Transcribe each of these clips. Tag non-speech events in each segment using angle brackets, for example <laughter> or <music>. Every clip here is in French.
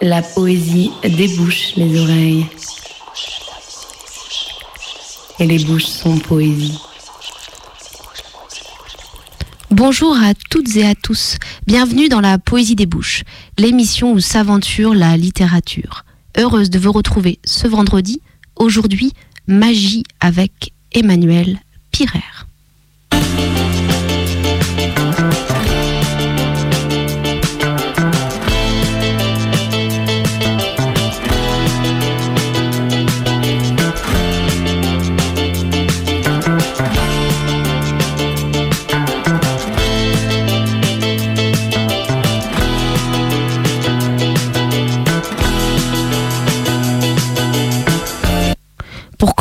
La poésie débouche les oreilles. Et les bouches sont poésie. Bonjour à toutes et à tous. Bienvenue dans la Poésie des Bouches, l'émission où s'aventure la littérature. Heureuse de vous retrouver ce vendredi. Aujourd'hui, magie avec Emmanuel Pirer.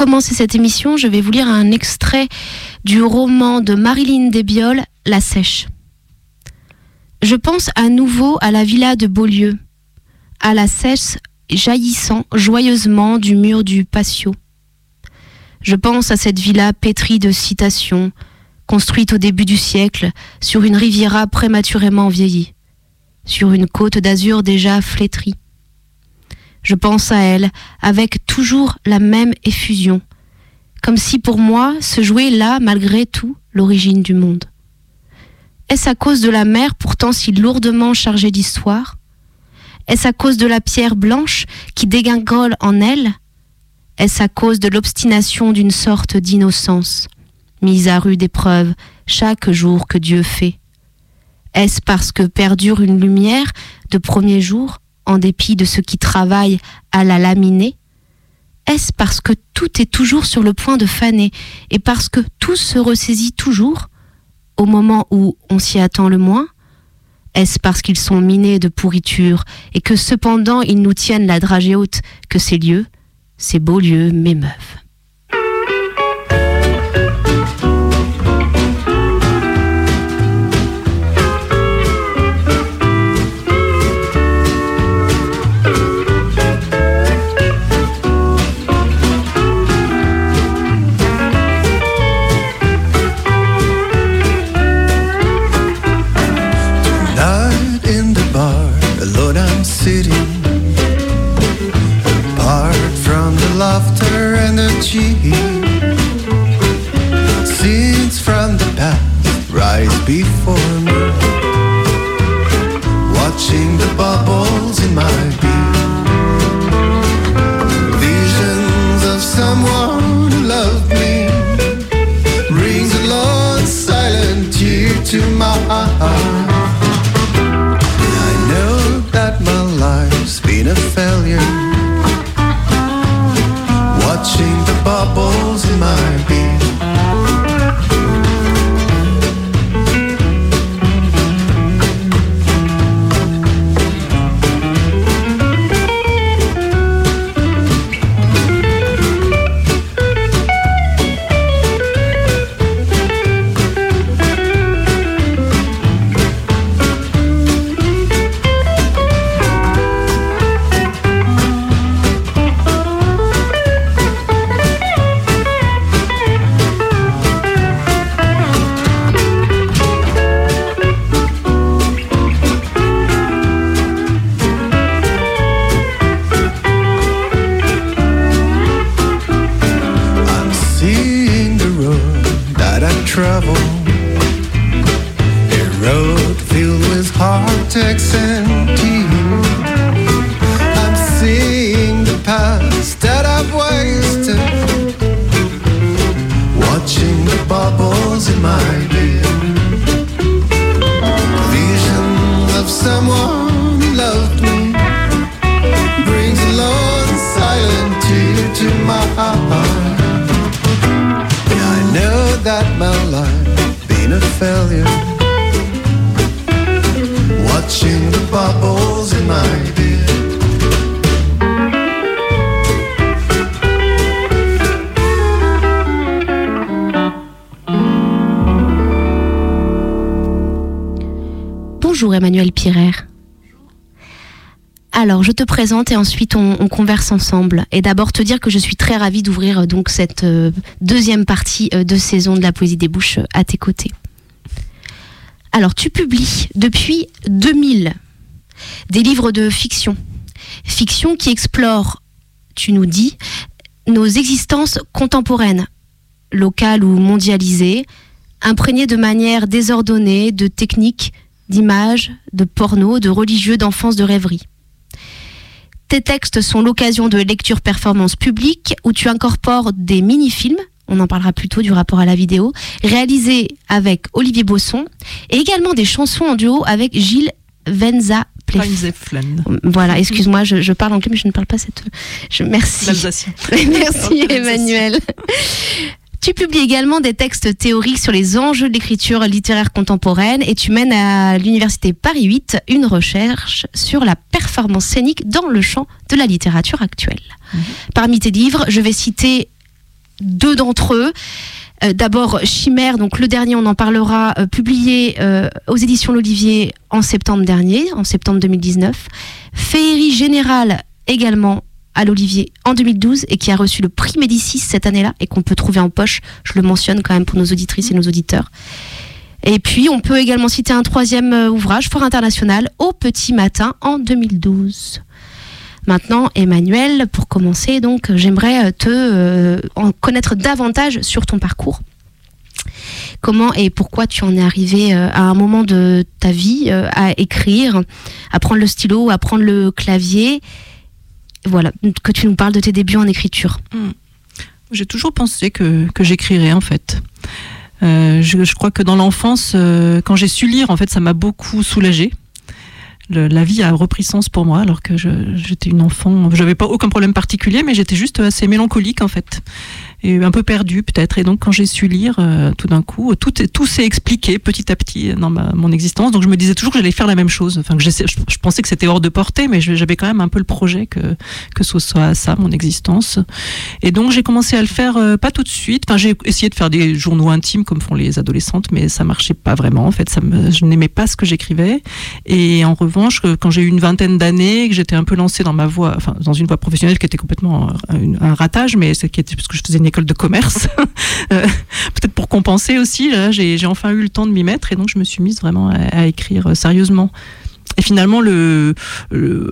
Commencer cette émission, je vais vous lire un extrait du roman de Marilyn Desbioles, La Sèche. Je pense à nouveau à la villa de Beaulieu, à la sèche jaillissant joyeusement du mur du patio. Je pense à cette villa pétrie de citations, construite au début du siècle sur une riviera prématurément vieillie, sur une côte d'azur déjà flétrie. Je pense à elle avec toujours la même effusion, comme si pour moi se jouait là, malgré tout, l'origine du monde. Est-ce à cause de la mer pourtant si lourdement chargée d'histoire? Est-ce à cause de la pierre blanche qui dégingole en elle? Est-ce à cause de l'obstination d'une sorte d'innocence, mise à rude épreuve chaque jour que Dieu fait? Est-ce parce que perdure une lumière de premier jour en dépit de ceux qui travaillent à la laminer Est-ce parce que tout est toujours sur le point de faner et parce que tout se ressaisit toujours au moment où on s'y attend le moins? Est-ce parce qu'ils sont minés de pourriture et que cependant ils nous tiennent la dragée haute que ces lieux, ces beaux lieux m'émeuvent from the past rise before me. Watching the bubbles in my. Visions of someone who loved me. Brings a silent tear to my eye. I know that my life's been a failure. Watching the bubbles in my beer. Travel. A road filled with heartaches présente et ensuite on, on converse ensemble. Et d'abord te dire que je suis très ravie d'ouvrir euh, donc cette euh, deuxième partie euh, de saison de la Poésie des Bouches à tes côtés. Alors, tu publies depuis 2000 des livres de fiction. Fiction qui explore, tu nous dis, nos existences contemporaines, locales ou mondialisées, imprégnées de manière désordonnée de techniques, d'images, de porno, de religieux, d'enfance, de rêverie. Tes textes sont l'occasion de lectures performances publiques où tu incorpores des mini-films, on en parlera plus tôt du rapport à la vidéo, réalisés avec Olivier Bosson et également des chansons en duo avec Gilles Venza. Voilà, excuse-moi, je, je, parle anglais mais je ne parle pas cette... Je, merci. <laughs> merci Emmanuel. Tu publies également des textes théoriques sur les enjeux de l'écriture littéraire contemporaine et tu mènes à l'Université Paris 8 une recherche sur la performance scénique dans le champ de la littérature actuelle. Mhm. Parmi tes livres, je vais citer deux d'entre eux. Euh, D'abord Chimère, donc le dernier, on en parlera, euh, publié euh, aux éditions L'Olivier en septembre dernier, en septembre 2019. Féerie générale également à l'Olivier en 2012 et qui a reçu le prix Médicis cette année-là et qu'on peut trouver en poche. Je le mentionne quand même pour nos auditrices et nos auditeurs. Et puis, on peut également citer un troisième euh, ouvrage, Fort International, au petit matin en 2012. Maintenant, Emmanuel, pour commencer, donc, j'aimerais te euh, connaître davantage sur ton parcours. Comment et pourquoi tu en es arrivé euh, à un moment de ta vie à écrire, à prendre le stylo, à prendre le clavier voilà, que tu nous parles de tes débuts en écriture. Hmm. J'ai toujours pensé que, que j'écrirais en fait. Euh, je, crois que dans l'enfance, euh, quand j'ai su lire, en fait, ça m'a beaucoup soulagée. la vie a repris sens pour moi alors que j'étais une enfant. J'avais pas aucun problème particulier, mais j'étais juste assez mélancolique en fait un peu perdu peut-être. Et donc quand j'ai su lire, euh, tout d'un coup, tout, tout s'est expliqué petit à petit dans ma, mon existence. Donc je me disais toujours que j'allais faire la même chose. Enfin, que je, je, pensais que c'était hors de portée, mais j'avais quand même un peu le projet que, que ce soit ça, mon existence. Et donc j'ai commencé à le faire euh, pas tout de suite. Enfin, j'ai essayé de faire des journaux intimes comme font les adolescentes, mais ça marchait pas vraiment. En fait, ça je n'aimais pas ce que j'écrivais. Et en revanche, quand j'ai eu une vingtaine d'années, que j'étais un peu lancée dans ma voie, enfin dans une voie professionnelle qui était complètement un, un ratage, mais qui était parce que je faisais une école de commerce. <laughs> Euh, peut-être pour compenser aussi, j'ai enfin eu le temps de m'y mettre et donc je me suis mise vraiment à, écrire euh, sérieusement. Et finalement, le,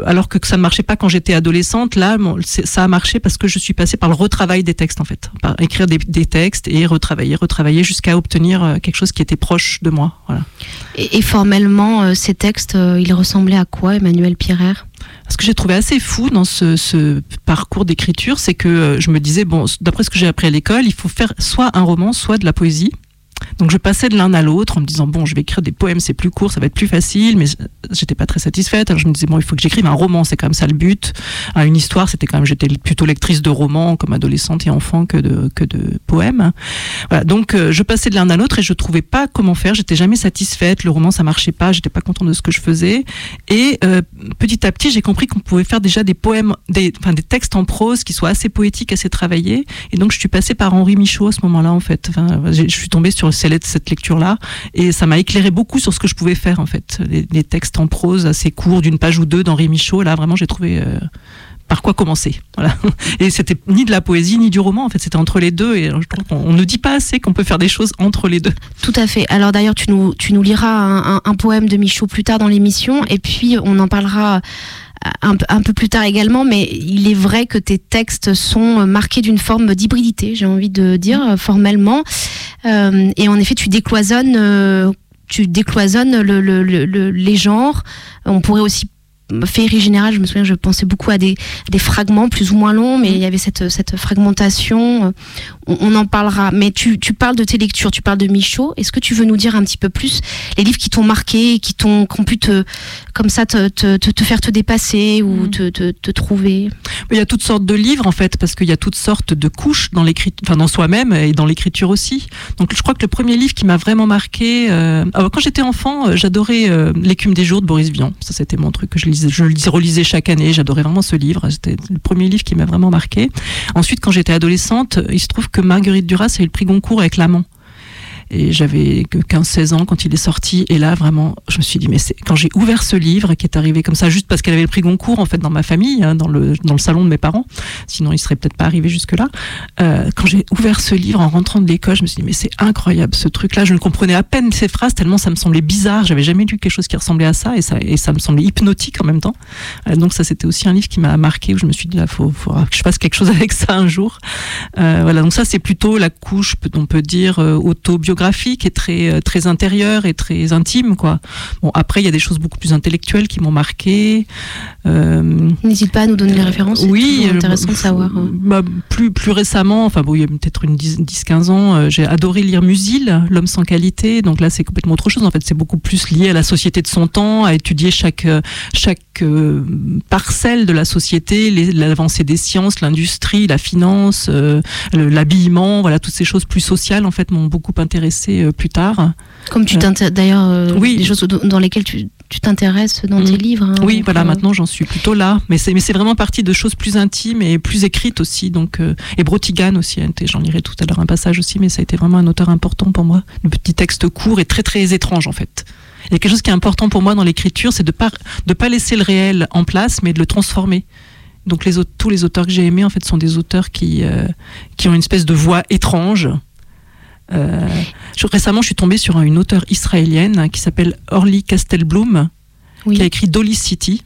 alors que ça ne marchait pas quand j'étais adolescente, là, ça a marché parce que je suis passée par le retravail des textes, en fait. Par écrire des, textes et retravailler, retravailler jusqu'à obtenir euh, quelque chose qui était proche de moi. Voilà. Et, formellement, ces textes, ils ressemblaient à quoi, Emmanuel Pierrer ce que j'ai trouvé assez fou dans ce, parcours d'écriture, c'est que euh, je me disais, bon, d'après ce que j'ai appris à l'école, il faut faire soit un roman, soit de la poésie. Donc je passais de l'un à l'autre en me disant bon je vais écrire des poèmes c'est plus court ça va être plus facile mais j'étais pas très satisfaite. Alors je me disais bon il faut que j'écrive un roman c'est quand même ça le but. Une histoire c'était quand même j'étais plutôt lectrice de romans comme adolescente et enfant que de que de poèmes. Voilà. Donc euh, je passais de l'un à l'autre et je trouvais pas comment faire. J'étais jamais satisfaite. Le roman ça marchait pas. J'étais pas contente de ce que je faisais. Et euh, petit à petit j'ai compris qu'on pouvait faire déjà des poèmes des enfin des textes en prose qui soient assez poétiques assez travaillés. Et donc je suis passée par Henri Michaud à ce moment-là en fait. Je suis tombée sur cette lecture-là. Et ça m'a éclairé beaucoup sur ce que je pouvais faire, en fait. Des, textes en prose assez courts, d'une page ou deux d'Henri Michaud. Là, vraiment, j'ai trouvé euh, par quoi commencer. <laughs> Voilà. Et c'était ni de la poésie, ni du roman, en fait. C'était entre les deux. Et je trouve qu'on ne dit pas assez qu'on peut faire des choses entre les deux. Tout à fait. Alors d'ailleurs, tu nous, tu nous liras un poème de Michaud plus tard dans l'émission. Et puis, on en parlera un, peu plus tard également, mais il est vrai que tes textes sont marqués d'une forme d'hybridité, j'ai envie de dire euh, formellement. Euh, et en effet, tu décloisonnes, euh, tu décloisonnes les genres. On pourrait aussi féerie générale, je me souviens, je pensais beaucoup à des, des fragments plus ou moins longs, mais mm. il y avait cette, cette fragmentation. On, en parlera. Mais tu, tu, parles de tes lectures, tu parles de Michaud. Est-ce que tu veux nous dire un petit peu plus les livres qui t'ont marqué, qui t'ont, qu'on pu te, comme ça, te, te, te, faire te dépasser ou mm. te, te, trouver? Il y a toutes sortes de livres en fait, parce qu'il y a toutes sortes de couches dans l'écriture, enfin dans soi-même et dans l'écriture aussi. Donc je crois que le premier livre qui m'a vraiment marqué, euh, quand j'étais enfant, euh, j'adorais euh, L'écume des jours de Boris Vian. Ça c'était mon truc que je lisais je le relisais chaque année. J'adorais vraiment ce livre. C'était le premier livre qui m'a vraiment marqué. Ensuite, quand j'étais adolescente, il se trouve que Marguerite Duras a eu le prix Goncourt avec L'amant. Et j'avais que 15-16 ans quand il est sorti. Et là, vraiment, je me suis dit, mais quand j'ai ouvert ce livre qui est arrivé comme ça, juste parce qu'elle avait le prix Goncourt, en fait, dans ma famille, hein, dans, le, dans le salon de mes parents, sinon il serait peut-être pas arrivé jusque-là. Euh, quand j'ai ouvert ce livre en rentrant de l'école, je me suis dit, mais c'est incroyable ce truc-là. Je ne comprenais à peine ces phrases tellement ça me semblait bizarre. J'avais jamais lu quelque chose qui ressemblait à ça et ça, et ça me semblait hypnotique en même temps. Euh, donc ça, c'était aussi un livre qui m'a marqué où je me suis dit, là, faut, que je fasse quelque chose avec ça un jour. Euh, voilà, donc ça, c'est plutôt la couche, on peut dire, euh, autobiographique et très, euh, très intérieure et très intime, quoi. Bon, après, il y a des choses beaucoup plus intellectuelles qui m'ont marqué. Euh, N'hésite pas à nous donner les références. c'est oui, euh, intéressant de savoir. hein. bah, plus, plus récemment, enfin bon, il y a peut-être une 10-15 ans, euh, j'ai adoré lire Musil, L'homme sans qualité. Donc là, c'est complètement autre chose. En fait, c'est beaucoup plus lié à la société de son temps, à étudier chaque, euh, chaque euh, parcelle de la société, les- l'avancée des sciences, l'industrie, la finance, euh, le- l'habillement, voilà, toutes ces choses plus sociales, en fait, m'ont beaucoup intéressé euh, plus tard. Comme tu euh, t'intéresses d'ailleurs, oui. des choses dans lesquelles tu tu t'intéresses dans tes Mm. livres. hein. Oui, voilà, euh, maintenant j'en suis plutôt là. Mais c'est, mais c'est vraiment parti de choses plus intimes et plus écrites aussi. Donc, euh, et Brotigan aussi, été- j'en lirai tout à l'heure un passage aussi, mais ça a été vraiment un auteur important pour moi. Le petit texte court et très très étrange en fait. Il y a quelque chose qui est important pour moi dans l'écriture, c'est de pas de pas laisser le réel en place, mais de le transformer. Donc les, tous les auteurs que j'ai aimés en fait sont des auteurs qui euh, qui ont une espèce de voix étrange. Euh, je- récemment, je suis tombée sur une auteure israélienne hein, qui s'appelle Orly Castelblum, oui. qui a écrit Dolly City.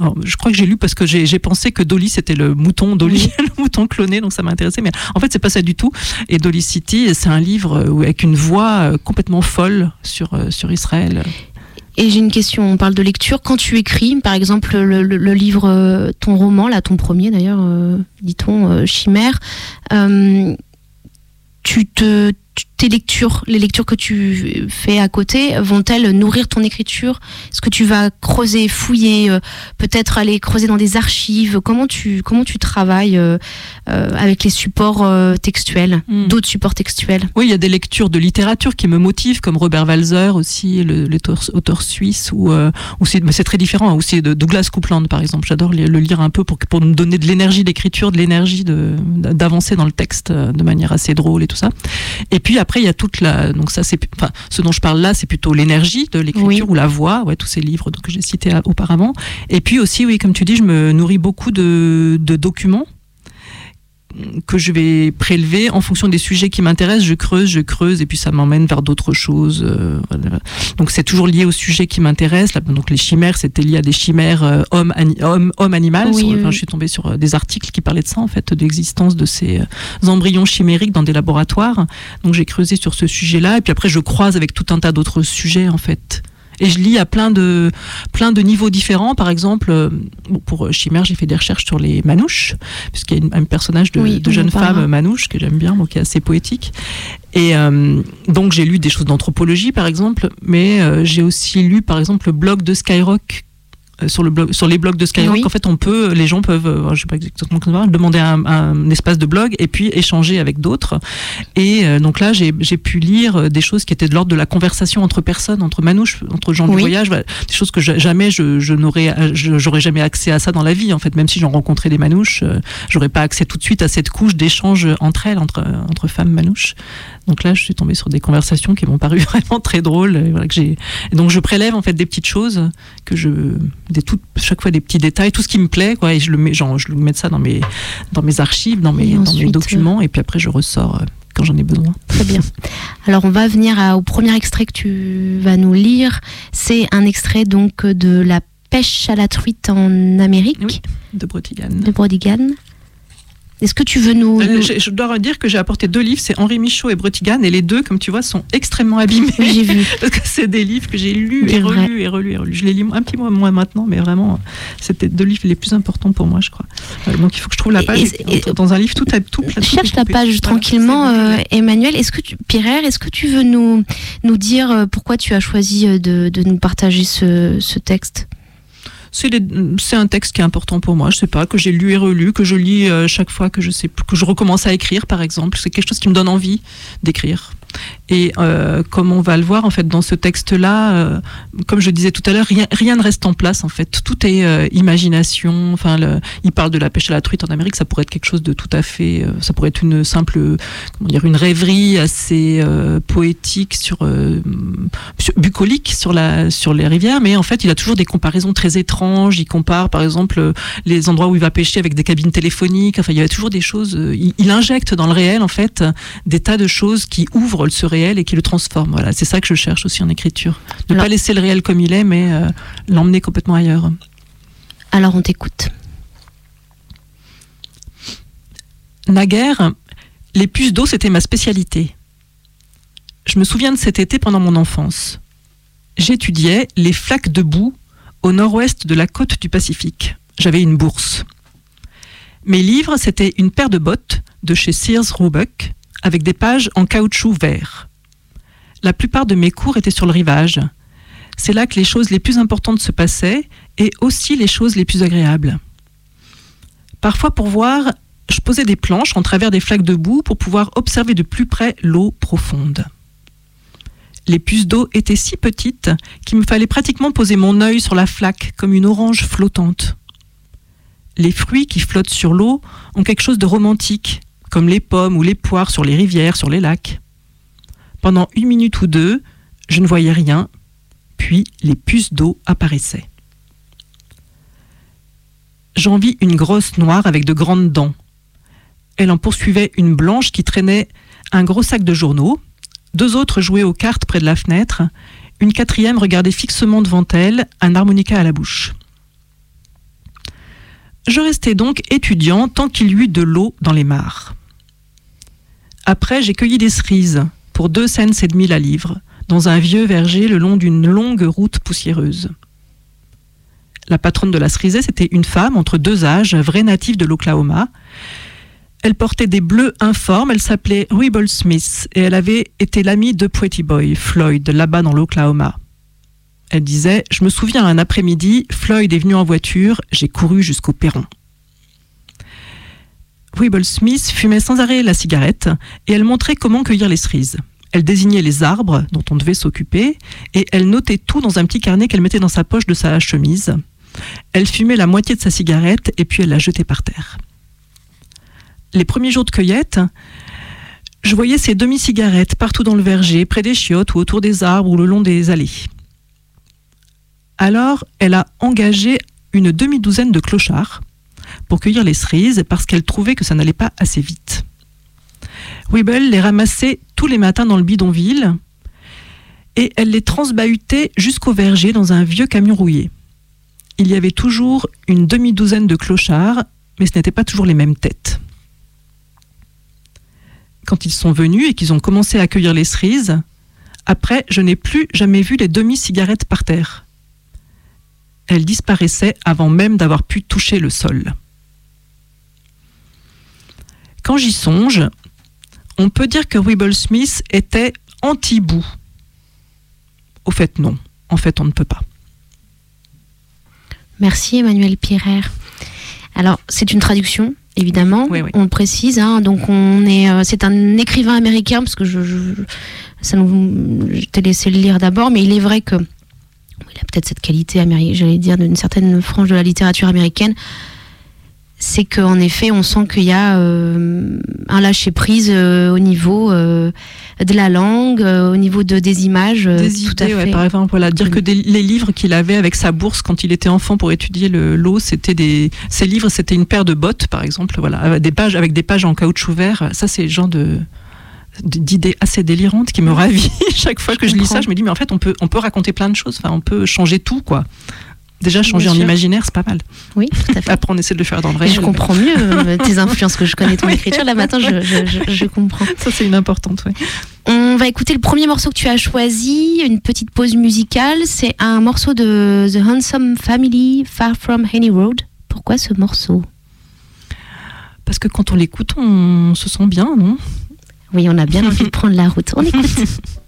Alors, je crois que j'ai lu parce que j'ai pensé que Dolly c'était le mouton Dolly, <laughs> le mouton cloné, donc ça m'a intéressé. Mais en fait, c'est pas ça du tout. Et Dolly City, c'est un livre euh, avec une voix euh, complètement folle sur euh, sur Israël. Et j'ai une question, on parle de lecture. Quand tu écris, par exemple, le, le- le livre, ton roman, là, ton premier d'ailleurs, euh, dit-on, euh, Chimère, euh, tu te, tu- tes lectures, les lectures que tu fais à côté, vont-elles nourrir ton écriture? Est-ce que tu vas creuser, fouiller, euh, peut-être aller creuser dans des archives? Comment tu, comment tu travailles euh, euh, avec les supports textuels, Mm. d'autres supports textuels? Oui, il y a des lectures de littérature qui me motivent, comme Robert Walzer aussi, l'auteur auteur suisse, ou c'est très différent. Ou c'est de Douglas Coupland, par exemple. J'adore le lire un peu pour pour me donner de l'énergie d'écriture, de l'énergie d'avancer dans le texte de manière assez drôle et tout ça. Et puis après, il y a toute la donc ça c'est enfin ce dont je parle là, c'est plutôt l'énergie de l'écriture Oui. ou la voix, ouais, tous ces livres donc, que j'ai cités euh, auparavant. Et puis aussi, oui, comme tu dis, je me nourris beaucoup de de documents que je vais prélever en fonction des sujets qui m'intéressent. Je creuse, je creuse, et puis ça m'emmène vers d'autres choses. euh, voilà. Donc c'est toujours lié au sujet qui m'intéresse. Donc les chimères, c'était lié à des chimères euh, homme, ani- homme, homme animal. Oui, Sur- oui, enfin. Je suis tombée sur euh, des articles qui parlaient de ça, en fait, de l'existence de ces euh, embryons chimériques dans des laboratoires. Donc j'ai creusé sur ce sujet-là, et puis après je croise avec tout un tas d'autres sujets, en fait. Et je lis à plein de, plein de niveaux différents. Par exemple, euh, pour Chimère, j'ai fait des recherches sur les manouches, puisqu'il y a une- un personnage de, Oui, jeune femme manouche que j'aime bien, bon, qui est assez poétique. Et euh, donc j'ai lu des choses d'anthropologie, par exemple, mais euh, j'ai aussi lu, par exemple, le blog de Skyrock. Euh, Sur, le blog, sur les blogs de Skyrock, Oui. en fait, on peut, les gens peuvent, euh, je sais pas exactement comment demander un, un espace de blog et puis échanger avec d'autres. Et euh, donc là, j'ai pu lire des choses qui étaient de l'ordre de la conversation entre personnes, entre manouches, entre gens Oui. du voyage, voilà, des choses que jamais je, je n'aurais, j'aurais jamais accès à ça dans la vie. En fait, même si j'en rencontrais des manouches, j'aurais pas accès tout de suite à cette couche d'échange entre elles, entre entre femmes manouches. Donc là, je suis tombée sur des conversations qui m'ont paru <laughs> vraiment très drôles. Et voilà, que j'ai. et donc je prélève en fait des petites choses que je, des chaque fois des petits détails, tout ce qui me plaît, quoi, et je le mets, genre, je le mets ça dans mes, dans mes archives, dans mes, dans documents, et puis après je ressors euh, quand j'en ai besoin. Très bien. <laughs> Alors on va venir à- au premier extrait que tu vas nous lire. C'est un extrait donc de la pêche à la truite en Amérique Oui. De Brotigan. de Brodigan. Est-ce que tu veux nous, Euh, nous- Je, je dois dire que j'ai apporté deux livres, c'est Henri Michaud et Brotigan, et les deux, comme tu vois, sont extrêmement abîmés. Oui, j'ai vu. <laughs> Parce que c'est des livres que j'ai lus et relus et relus et relus. Je les lis un petit mois moins maintenant, mais vraiment, c'était deux livres les plus importants pour moi, je crois. Euh, donc il faut que je trouve la page. et- dans un livre tout, à- tout, Cherche la page Voilà, tranquillement, euh, Emmanuel. Est-ce que tu, Pierre, est-ce que tu veux nous, nous dire pourquoi tu as choisi de, de nous partager ce, ce texte? C'est un texte qui est important pour moi, je sais pas, que j'ai lu et relu, que je lis euh, chaque fois que je sais que je recommence à écrire, par exemple. C'est quelque chose qui me donne envie d'écrire. Et euh, comme on va le voir en fait dans ce texte-là, euh, comme je disais tout à l'heure, rien, ne reste en place en fait. Tout est euh, imagination. Enfin, il parle de la pêche à la truite en Amérique, ça pourrait être quelque chose de tout à fait. ça pourrait être une simple, comment dire, une rêverie assez poétique sur, bucolique sur la sur les rivières. Mais en fait, il a toujours des comparaisons très étranges. Il compare par exemple les endroits où il va pêcher avec des cabines téléphoniques. Enfin, il y a toujours des choses. il injecte dans le réel en fait des tas de choses qui ouvrent ce réel et qui le transforment. Voilà, c'est ça que je cherche aussi en écriture. Ne Alors- pas laisser le réel comme il est, mais euh, l'emmener complètement ailleurs. Alors on t'écoute. Naguère, les puces d'eau, c'était ma spécialité. Je me souviens de cet été pendant mon enfance. J'étudiais les flaques de boue au nord-ouest de la côte du Pacifique. J'avais une bourse. Mes livres, c'était une paire de bottes de chez Sears Roebuck avec des pages en caoutchouc vert. La plupart de mes cours étaient sur le rivage. C'est là que les choses les plus importantes se passaient et aussi les choses les plus agréables. Parfois, pour voir, je posais des planches en travers des flaques de boue pour pouvoir observer de plus près l'eau profonde. Les puces d'eau étaient si petites qu'il me fallait pratiquement poser mon œil sur la flaque comme une orange flottante. Les fruits qui flottent sur l'eau ont quelque chose de romantique, comme les pommes ou les poires sur les rivières, sur les lacs. Pendant une minute ou deux, je ne voyais rien, puis les puces d'eau apparaissaient. J'en vis une grosse noire avec de grandes dents. Elle en poursuivait une blanche qui traînait un gros sac de journaux. Deux autres jouaient aux cartes près de la fenêtre. Une quatrième regardait fixement devant elle, un harmonica à la bouche. Je restai donc étudiant tant qu'il y eut de l'eau dans les mares. Après, j'ai cueilli des cerises pour deux cents et demi la livre, dans un vieux verger le long d'une longue route poussiéreuse. La patronne de la cerisée, c'était une femme entre deux âges, vraie native de l'Oklahoma. Elle portait des bleus informes, elle s'appelait Rebel Smith et elle avait été l'amie de Pretty Boy, Floyd, là-bas dans l'Oklahoma. Elle disait Je me souviens un après-midi, Floyd est venu en voiture, j'ai couru jusqu'au perron. Rebel Smith fumait sans arrêt la cigarette et elle montrait comment cueillir les cerises. Elle désignait les arbres dont on devait s'occuper et elle notait tout dans un petit carnet qu'elle mettait dans sa poche de sa chemise. Elle fumait la moitié de sa cigarette et puis elle la jetait par terre. Les premiers jours de cueillette, je voyais ces demi-cigarettes partout dans le verger, près des chiottes ou autour des arbres ou le long des allées. Alors, elle a engagé une demi-douzaine de clochards pour cueillir les cerises parce qu'elle trouvait que ça n'allait pas assez vite. Weibel les ramassait tous les matins dans le bidonville et elle les transbahutait jusqu'au verger dans un vieux camion rouillé. Il y avait toujours une demi-douzaine de clochards, mais ce n'étaient pas toujours les mêmes têtes. Quand ils sont venus et qu'ils ont commencé à cueillir les cerises, après, je n'ai plus jamais vu les demi-cigarettes par terre. Elles disparaissaient avant même d'avoir pu toucher le sol. Quand j'y songe, on peut dire que Weeble Smith était anti-bout. Au fait, non. En fait, on ne peut pas. Merci Emmanuel Pirer. Alors, c'est une traduction, évidemment. Oui, oui. On le précise. hein. donc, on est, euh, c'est un écrivain américain, parce que je, je- ça nous, je t'ai laissé le lire d'abord, mais il est vrai que il a peut-être cette qualité américaine, j'allais dire, d'une certaine frange de la littérature américaine. C'est qu'en effet, on sent qu'il y a euh, un lâcher prise au niveau euh, de la langue, euh, au niveau de, des images. euh, Des tout à ouais, par exemple, voilà, dire que des- les livres qu'il avait avec sa bourse quand il était enfant pour étudier le- l'eau, c'était des, ces livres, c'était une paire de bottes, par exemple, voilà, avec des pages, avec des pages en caoutchouc vert. Ça, c'est le genre de d'idées assez délirantes qui me ravit <laughs> chaque fois que je, lis comprends. ça je me dis mais en fait on peut on peut raconter plein de choses enfin on peut changer tout quoi déjà changer Bien en sûr. imaginaire c'est pas mal Oui, tout à fait. <laughs> après on essaie de le faire dans le Et réel je comprends mieux euh, tes influences que je connais ton <laughs> Oui. écriture. Là maintenant, je, je, je- je comprends. ça c'est une importante ouais. On va écouter le premier morceau que tu as choisi, une petite pause musicale. C'est un morceau de The Handsome Family, Far From Any Road. Pourquoi ce morceau? Parce que quand on l'écoute on se sent bien non? Oui, on a bien envie de prendre la route. On écoute. <laughs>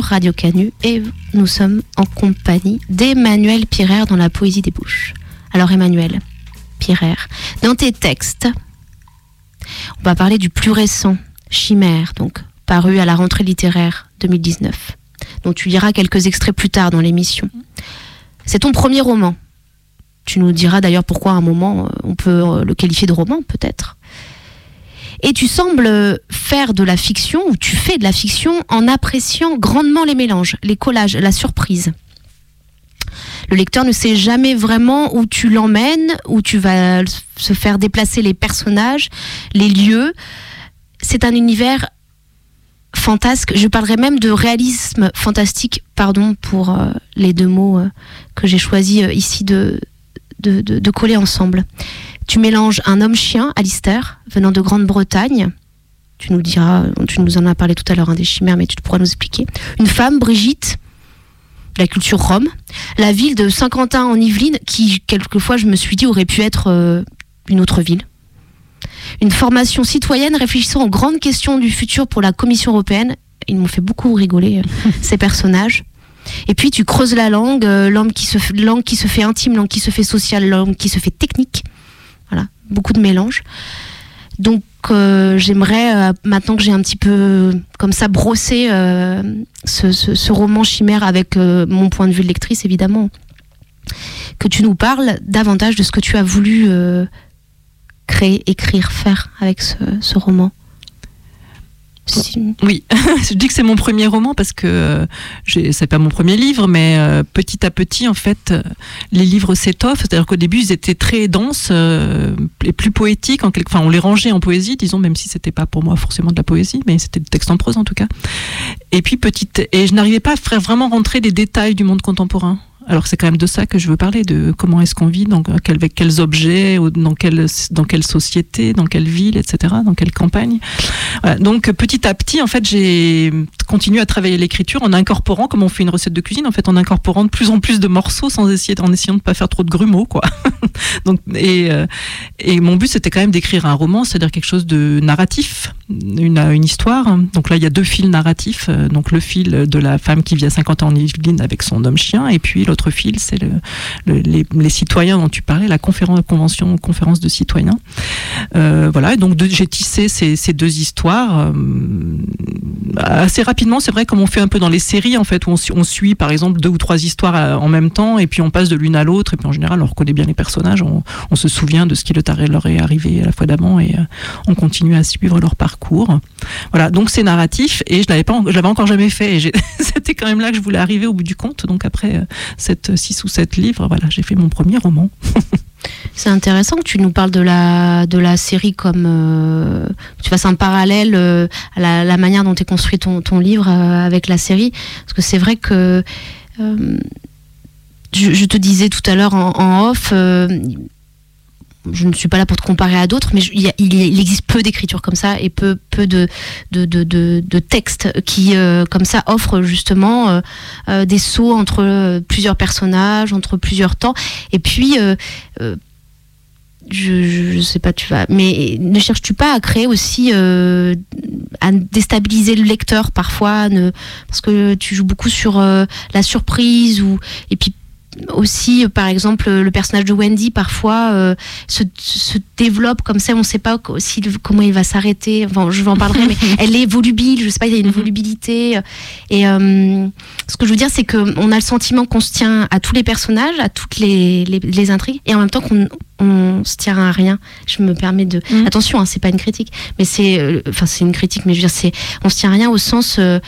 Radio Canu et nous sommes en compagnie d'Emmanuel Pirer dans la poésie des bouches. Alors Emmanuel Pirer, dans tes textes, on va parler du plus récent, Chimère, donc paru à la rentrée littéraire 2019, dont tu liras quelques extraits plus tard dans l'émission. C'est ton premier roman. Tu nous diras d'ailleurs pourquoi à un moment euh, on peut euh, le qualifier de roman peut-être. Et tu sembles faire de la fiction, ou tu fais de la fiction en appréciant grandement les mélanges, les collages, la surprise. Le lecteur ne sait jamais vraiment où tu l'emmènes, où tu vas se faire déplacer les personnages, les lieux. C'est un univers fantasque. Je parlerai même de réalisme fantastique, pardon pour euh, les deux mots euh, que j'ai choisi euh, ici de, coller ensemble. Tu mélanges un homme-chien, Alistair, venant de Grande-Bretagne. Tu nous diras, tu nous en as parlé tout à l'heure, un des chimères, mais tu pourras nous expliquer. Une femme, Brigitte, de la culture rome. La ville de Saint-Quentin en Yvelines, qui, quelquefois, je me suis dit, aurait pu être euh, une autre ville. Une formation citoyenne réfléchissant aux grandes questions du futur pour la Commission européenne. Ils m'ont fait beaucoup rigoler, euh, <laughs> ces personnages. Et puis tu creuses la langue, euh, langue, qui se, langue qui se fait intime, langue qui se fait sociale, langue qui se fait technique. Beaucoup de mélange. Donc euh, j'aimerais, euh, maintenant que j'ai un petit peu comme ça brossé euh, ce, roman chimère avec mon point de vue de lectrice évidemment, que tu nous parles davantage de ce que tu as voulu créer, écrire, faire avec ce roman. Oui, <laughs> je dis que c'est mon premier roman parce que euh, c'est pas mon premier livre, mais euh, petit à petit, en fait, euh, les livres s'étoffent. C'est-à-dire qu'au début, ils étaient très denses et plus poétiques. En. Enfin, on les rangeait en poésie, disons, même si c'était pas pour moi forcément de la poésie, mais c'était du texte en prose en tout cas. Et puis petite, et je n'arrivais pas à faire vraiment rentrer les détails du monde contemporain. Alors c'est quand même de ça que je veux parler, de comment est-ce qu'on vit, avec quels objets, dans quelle, dans quelle société, dans quelle ville, etc., dans quelle campagne. Donc petit à petit, en fait, j'ai continué à travailler l'écriture en incorporant, comme on fait une recette de cuisine, en fait, en incorporant de plus en plus de morceaux sans essayer, en essayant de pas faire trop de grumeaux, quoi. <laughs> donc, et, euh, et mon but, c'était quand même d'écrire un roman, c'est-à-dire quelque chose de narratif, une, une histoire. Donc là, il y a deux fils narratifs. euh, Donc le fil de la femme qui vit à 50 ans en Yvelines avec son homme chien, et puis l'autre fil, c'est le, le- les, citoyens dont tu parlais, la conférence, convention, conférence de citoyens. Euh, voilà, et donc j'ai tissé ces, deux histoires euh, assez rapidement. C'est vrai, comme on fait un peu dans les séries, en fait, où on, su- on suit par exemple deux ou trois histoires euh, en même temps, et puis on passe de l'une à l'autre, et puis en général, on reconnaît bien les personnages, on, se souvient de ce qui le- leur est arrivé à la fois d'avant, et on continue à suivre leur parcours. Voilà, donc c'est narratif, et je l'avais pas, je l'avais encore jamais fait, <laughs> c'était quand même là que je voulais arriver au bout du compte. Donc après euh, cette six ou sept livres, voilà, j'ai fait mon premier roman. <laughs> C'est intéressant que tu nous parles de la, de la série comme euh, tu fasses un parallèle euh, à la, manière dont tu construit ton, ton livre euh, avec la série. Parce que c'est vrai que euh, je, te disais tout à l'heure en, off, je ne suis pas là pour te comparer à d'autres, mais il, existe peu d'écritures comme ça et peu, peu de, de, de, de- textes qui, euh, comme ça, offrent justement euh, euh, des sauts entre plusieurs personnages, entre plusieurs temps. Et puis, je, je sais pas, tu vas. Mais ne cherches-tu pas à créer aussi, à déstabiliser le lecteur parfois, ne, parce que tu joues beaucoup sur la surprise ou et puis aussi, par exemple, le personnage de Wendy parfois euh, se, se développe comme ça, on ne sait pas co- si, comment il va s'arrêter. Enfin, je vais en parlerai, mais <laughs> elle est volubile. Je sais pas, il y a une volubilité. Et euh, ce que je veux dire, c'est que on a le sentiment qu'on se tient à tous les personnages, à toutes les, les, les intrigues, et en même temps qu'on on se tient à rien. Je me permets de. Mhm. Attention, hein, c'est pas une critique, mais c'est, euh, enfin, c'est une critique, mais je veux dire, c'est, on se tient à rien au sens euh,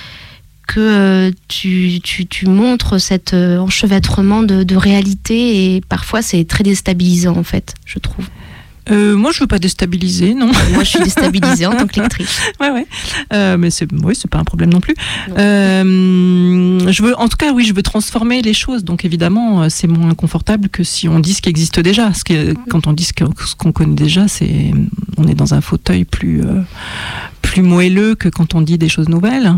que euh, tu, tu, tu montres cet euh, enchevêtrement de, de réalité, et parfois c'est très déstabilisant en fait, je trouve. Euh, moi, je veux pas déstabiliser, non. Moi, je suis déstabilisée en tant que <laughs> lectrice. ouais, ouais. Euh, mais c'est, oui, c'est pas un problème non plus. Non. Euh, je veux, en tout cas, oui, je veux transformer les choses. Donc, évidemment, c'est moins confortable que si on dit ce qui existe déjà. Ce qui, quand on dit ce que- ce qu'on connaît déjà, c'est, on est dans un fauteuil plus, plus moelleux que quand on dit des choses nouvelles.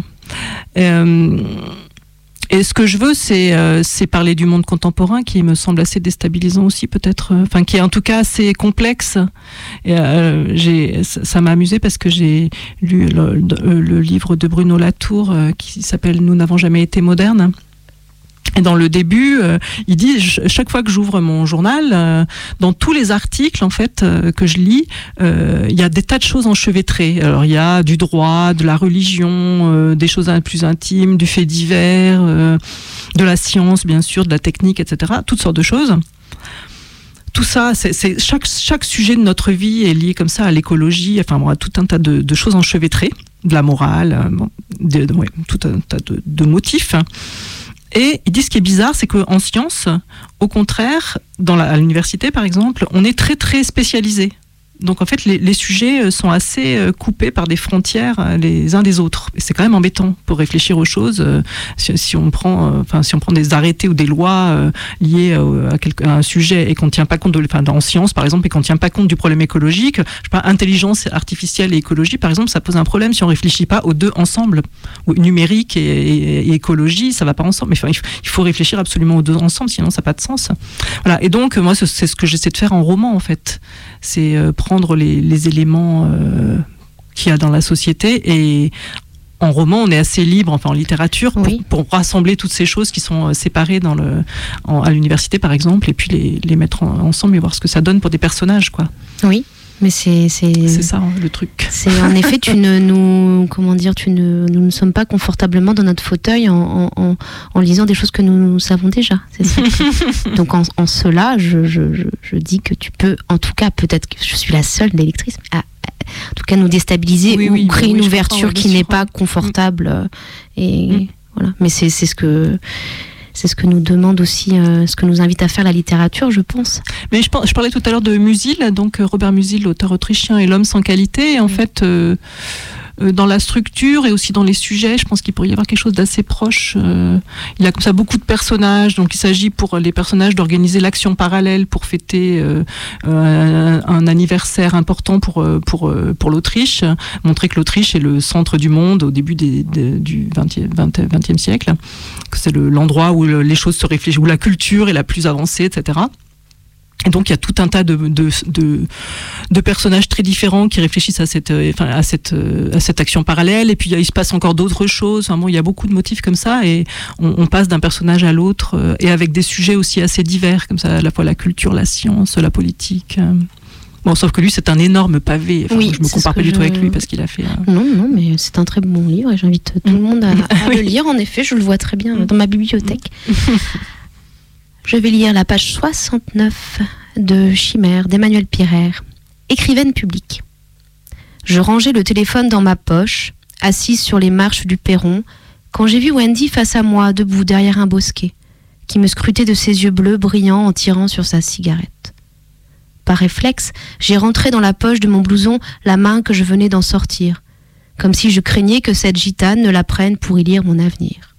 Euh, et ce que je veux, c'est euh, c'est parler du monde contemporain qui me semble assez déstabilisant aussi, peut-être, enfin qui est en tout cas assez complexe. Euh, ça m'a amusé parce que j'ai lu le, livre de Bruno Latour qui s'appelle Nous n'avons jamais été modernes. Et dans le début, euh, il dit ch- chaque fois que j'ouvre mon journal, euh, dans tous les articles en fait euh, que je lis, il y a des tas de choses enchevêtrées. Alors il y a du droit, de la religion, des choses plus intimes, du fait divers, de la science bien sûr, de la technique, etc. Toutes sortes de choses. Tout ça, c'est chaque, sujet de notre vie est lié comme ça à l'écologie, enfin à tout un tas de, choses enchevêtrées, de la morale, tout un tas de motifs. Et il dit ce qui est bizarre, c'est qu'en sciences, au contraire, dans à l'université par exemple, on est très très spécialisé. Donc en fait, les, sujets euh, sont assez euh, coupés par des frontières euh, les uns des autres. C'est quand même embêtant pour réfléchir aux choses. Si, on prend, enfin, si on prend des arrêtés ou des lois liées à, un sujet et qu'on ne tient pas compte de, enfin, en sciences par exemple, et qu'on ne tient pas compte du problème écologique, je sais pas, intelligence artificielle et écologie par exemple, ça pose un problème si on réfléchit pas aux deux ensemble. Numérique et, écologie, ça va pas ensemble. Mais enfin, il faut- réfléchir absolument aux deux ensemble, sinon ça n'a pas de sens. Voilà. Et donc, moi, c'est ce que j'essaie de faire en roman, en fait. C'est prendre les, les éléments euh, qu'il y a dans la société et en roman, on est assez libre, enfin en littérature, pour, Oui. pour rassembler toutes ces choses qui sont euh, séparées dans le, en- à l'université, par exemple, et puis les, les mettre en- ensemble et voir ce que ça donne pour des personnages, quoi. Oui, mais c'est c'est ça, hein, le truc. c'est en effet tu ne nous comment dire tu ne nous ne sommes pas confortablement dans notre fauteuil en, en, en, lisant des choses que nous savons déjà. Ça. <laughs> Donc en, en cela, je, je, je, je dis que tu peux, en tout cas, peut-être que je suis la seule d'électrice, mais à- en tout cas nous déstabiliser Oui, ou oui, créer oui, une ouverture qui n'est pas confortable. euh, Et Mm. voilà. Mais c'est c'est ce que c'est ce que nous demande aussi, euh, ce que nous invite à faire la littérature, je pense. Mais je, par- je parlais tout à l'heure de Musil, donc euh, Robert Musil, l'auteur autrichien, et l'homme sans qualité. Et en fait, euh, dans la structure et aussi dans les sujets, je pense qu'il pourrait y avoir quelque chose d'assez proche. Euh, il a comme ça beaucoup de personnages, donc il s'agit pour les personnages d'organiser l'action parallèle pour fêter euh, euh, un, un anniversaire important pour euh, pour euh, pour l'Autriche, montrer que l'Autriche est le centre du monde au début des, des- du 20e, 20e 20e siècle, que c'est le- l'endroit où le- les choses se réfléchissent, où la culture est la plus avancée, etc. Et donc il y a tout un tas de, de, de, de personnages très différents qui réfléchissent à cette, euh, enfin, à cette, euh, à cette action parallèle. Et puis il se passe encore d'autres choses. Enfin, bon, il y a beaucoup de motifs comme ça et on, on passe d'un personnage à l'autre euh, et avec des sujets aussi assez divers, comme ça, à la fois la culture, la science, la politique. Bon, sauf que lui, c'est un énorme pavé. Enfin, Oui, je me compare pas du tout avec lui parce qu'il a fait. euh, Non, non, mais c'est un très bon livre et j'invite tout le monde à, <laughs> à Oui. le lire. En effet, je le vois très bien Mm. dans ma bibliothèque. <laughs> je vais lire la page 69 de Chimère d'Emmanuel Pirer, écrivaine publique. Je rangeais le téléphone dans ma poche, assise sur les marches du perron, quand j'ai vu Wendy face à moi, debout derrière un bosquet, qui me scrutait de ses yeux bleus brillants en tirant sur sa cigarette. Par réflexe, j'ai rentré dans la poche de mon blouson la main que je venais d'en sortir, comme si je craignais que cette gitane ne la prenne pour y lire mon avenir.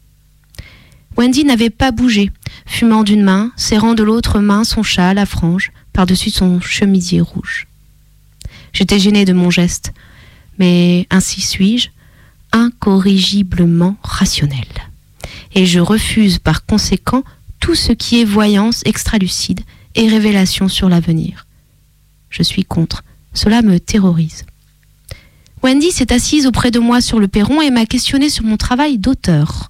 Wendy n'avait pas bougé, fumant d'une main, serrant de l'autre main son châle à franges par-dessus son chemisier rouge. J'étais gênée de mon geste, mais ainsi suis-je, incorrigiblement rationnel. Et je refuse par conséquent tout ce qui est voyance extralucide et révélation sur l'avenir. Je suis contre. Cela me terrorise. Wendy s'est assise auprès de moi sur le perron et m'a questionné sur mon travail d'auteur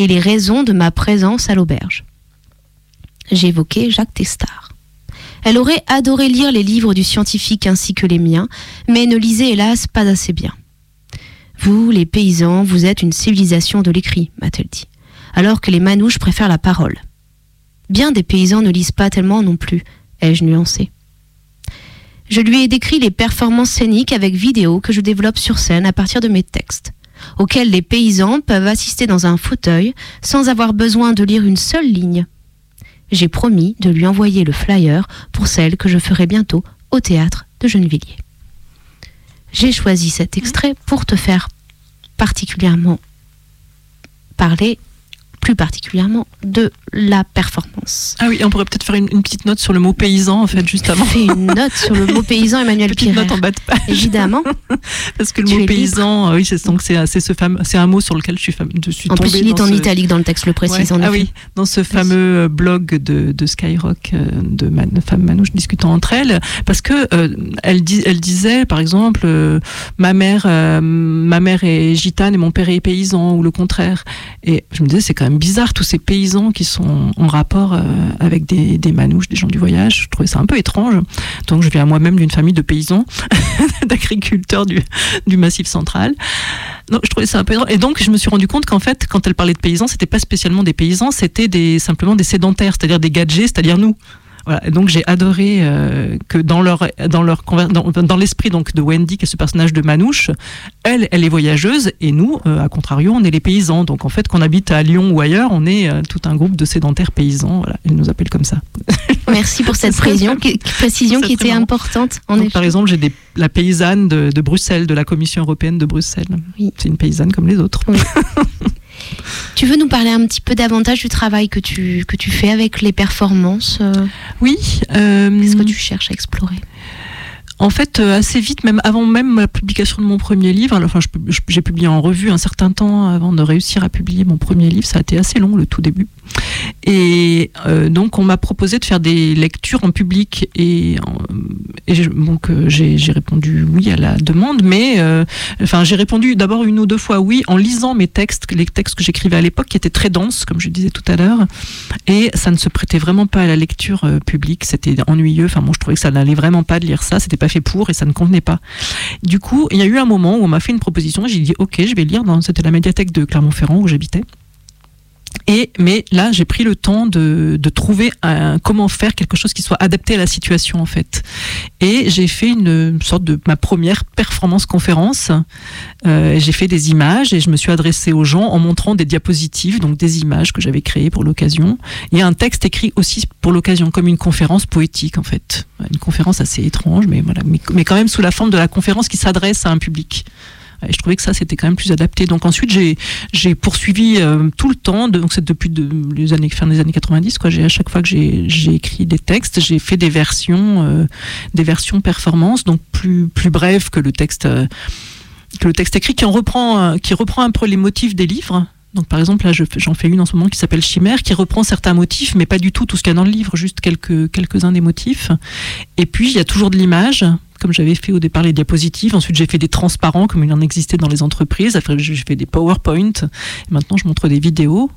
et les raisons de ma présence à l'auberge. Évoqué Jacques Testard. Elle aurait adoré lire les livres du scientifique ainsi que les miens, mais ne lisait hélas pas assez bien. Vous, les paysans, vous êtes une civilisation de l'écrit, m'a-t-elle dit, alors que les manouches préfèrent la parole. Bien des paysans ne lisent pas tellement non plus, ai-je nuancé. Je lui ai décrit les performances scéniques avec vidéo que je développe sur scène à partir de mes textes, auxquels les paysans peuvent assister dans un fauteuil sans avoir besoin de lire une seule ligne. J'ai promis de lui envoyer le flyer pour celle que je ferai bientôt au théâtre de Gennevilliers. J'ai choisi cet extrait pour te faire particulièrement parler plus particulièrement de la performance. Ah oui, on pourrait peut-être faire une, une petite note sur le mot paysan, en fait, juste avant. Fais une note <laughs> sur le mot paysan, Emmanuel Petite Pirer. note en bas de page. Évidemment. <laughs> Parce que le Tu mot paysan, euh, oui, c'est donc c'est c'est ce fameux, c'est un mot sur lequel je suis, je suis En tombée plus, il est en ce- italique dans le texte, le précise. Ouais. en Ah effet. oui, dans ce fameux euh, blog de, de Skyrock euh, de man, femmes manouches discutant entre elles, parce que euh, elle, dis- elle disait, par exemple, euh, ma mère, euh, ma mère est gitane et mon père est paysan, ou le contraire. Et je me disais, c'est quand même bizarre tous ces paysans qui sont en rapport euh, avec des, manouches, des gens du voyage. Je trouvais ça un peu étrange. Donc, je viens moi-même d'une famille de paysans, <laughs> d'agriculteurs du, du Massif central. Donc, je trouvais ça un peu étrange. Et donc, je me suis rendu compte qu'en fait, quand elle parlait de paysans, c'était pas spécialement des paysans, c'était simplement des sédentaires, c'est-à-dire des gadgets, c'est-à-dire nous. Voilà. Et donc, j'ai adoré euh, que dans leur, dans leur dans, dans l'esprit donc de Wendy, qui est ce personnage de Manouche, elle, elle est voyageuse, et nous, euh, à contrario, on est les paysans. Donc, en fait, qu'on habite à Lyon ou ailleurs, on est euh, tout un groupe de sédentaires paysans. Voilà. Ils nous appellent comme ça. <laughs> Merci pour cette précision, qui, précision qui était importante. En Donc, par exemple, j'ai des- la paysanne de, de Bruxelles, de la Commission européenne de Bruxelles. Oui. C'est une paysanne comme les autres. <laughs> veux nous parler un petit peu davantage du travail que tu, que tu fais avec les performances euh, Oui. euh, Qu'est-ce que tu cherches à explorer? En fait, euh, assez vite, même avant même la publication de mon premier livre, enfin, j'ai publié en revue un certain temps avant de réussir à publier mon premier livre. Ça a été assez long, le tout début. Et euh, donc, on m'a proposé de faire des lectures en public. Et, en- et donc, euh, j'ai répondu oui à la demande, mais euh, enfin, j'ai répondu d'abord une ou deux fois oui en lisant mes textes, les textes que j'écrivais à l'époque, qui étaient très denses, comme je disais tout à l'heure. Et ça ne se prêtait vraiment pas à la lecture euh, publique. C'était ennuyeux. Enfin, moi, je trouvais que ça n'allait vraiment pas de lire ça. C'était pas fait pour et ça ne convenait pas. Du coup, il y a eu un moment où on m'a fait une proposition. J'ai dit, OK, je vais lire c'était la médiathèque de Clermont-Ferrand où j'habitais. Et, mais là, j'ai pris le temps de, de trouver comment faire quelque chose qui soit adapté à la situation, en fait. Et j'ai fait une sorte de ma première performance conférence. Euh, j'ai fait des images et je me suis adressée aux gens en montrant des diapositives, donc des images que j'avais créées pour l'occasion. Et un texte écrit aussi pour l'occasion, comme une conférence poétique, en fait. Une conférence assez étrange, mais voilà. Mais, mais quand même sous la forme de la conférence qui s'adresse à un public. Et je trouvais que ça, c'était quand même plus adapté. Donc ensuite, j'ai poursuivi euh, tout le temps, donc c'est depuis de, les années, fin des années 90, quoi. À chaque fois que j'ai j'ai écrit des textes, j'ai fait des versions, euh, des versions performance, donc plus plus brèves que le texte euh, que le texte écrit, qui en reprend euh, qui reprend un peu les motifs des livres. Donc par exemple là, j'en fais une en ce moment qui s'appelle Chimère, qui reprend certains motifs, mais pas du tout tout ce qu'il y a dans le livre, juste quelques quelques uns des motifs. Et puis il y a toujours de l'image, comme j'avais fait au départ les diapositives. Ensuite, j'ai fait des transparents, comme il en existait dans les entreprises. Après, j'ai fait des PowerPoint. Et maintenant, je montre des vidéos.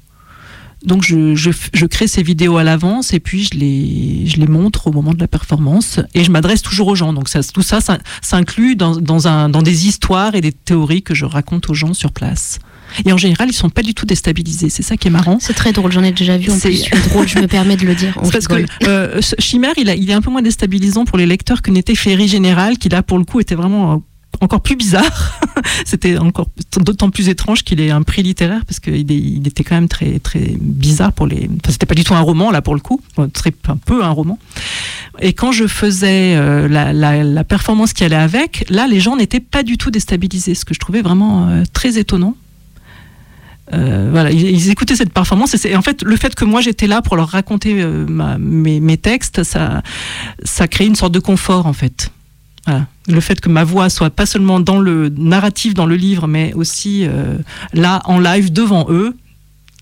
Donc, je, crée ces vidéos à l'avance et puis je les, montre au moment de la performance. Et je m'adresse toujours aux gens. Donc, ça, tout ça, s'inclut dans des histoires et des théories que je raconte aux gens sur place. Et en général, ils sont pas du tout déstabilisés. C'est ça qui est marrant. C'est très drôle, j'en ai déjà vu. En C'est- plus, <laughs> c'est drôle, je me permets de le dire. On C'est parce que euh, Chimère, il, a, il est un peu moins déstabilisant pour les lecteurs que n'était Féerie Générale, qui là, pour le coup, était vraiment euh, encore plus bizarre. <laughs> C'était encore d'autant plus étrange qu'il ait un prix littéraire, parce qu'il il était quand même très, très bizarre pour les. Enfin, c'était pas du tout un roman, là, pour le coup. Très, un peu un roman. Et quand je faisais euh, la, la, la performance qui allait avec, là, les gens n'étaient pas du tout déstabilisés, ce que je trouvais vraiment euh, très étonnant. Euh, voilà, ils, écoutaient cette performance et, et en fait le fait que moi j'étais là pour leur raconter euh, mes, textes, ça, ça crée une sorte de confort en fait. Le fait que ma voix soit pas seulement dans le narratif dans le livre, mais aussi euh, là en live devant eux,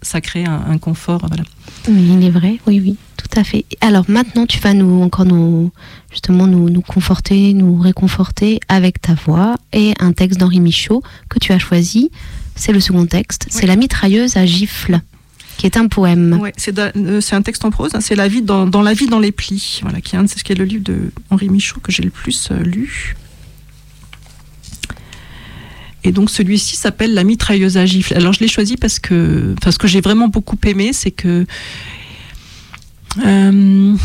ça crée un, un confort. Voilà. Oui, il est vrai, oui, oui, tout à fait. Alors maintenant, tu vas nous encore nous justement nous, nous conforter, nous réconforter avec ta voix et un texte d'Henri Michaud que tu as choisi. C'est le second texte, c'est. La mitrailleuse à gifle, qui est un poème. Ouais, c'est da- euh, c'est un texte en prose, hein, c'est la vie dans, dans la vie dans les plis, voilà, qui est, ce qui est le livre de Henri Michaud que j'ai le plus euh, lu. Et donc celui-ci s'appelle La mitrailleuse à gifle. Alors je l'ai choisi parce que, enfin, ce que j'ai vraiment beaucoup aimé, c'est que euh,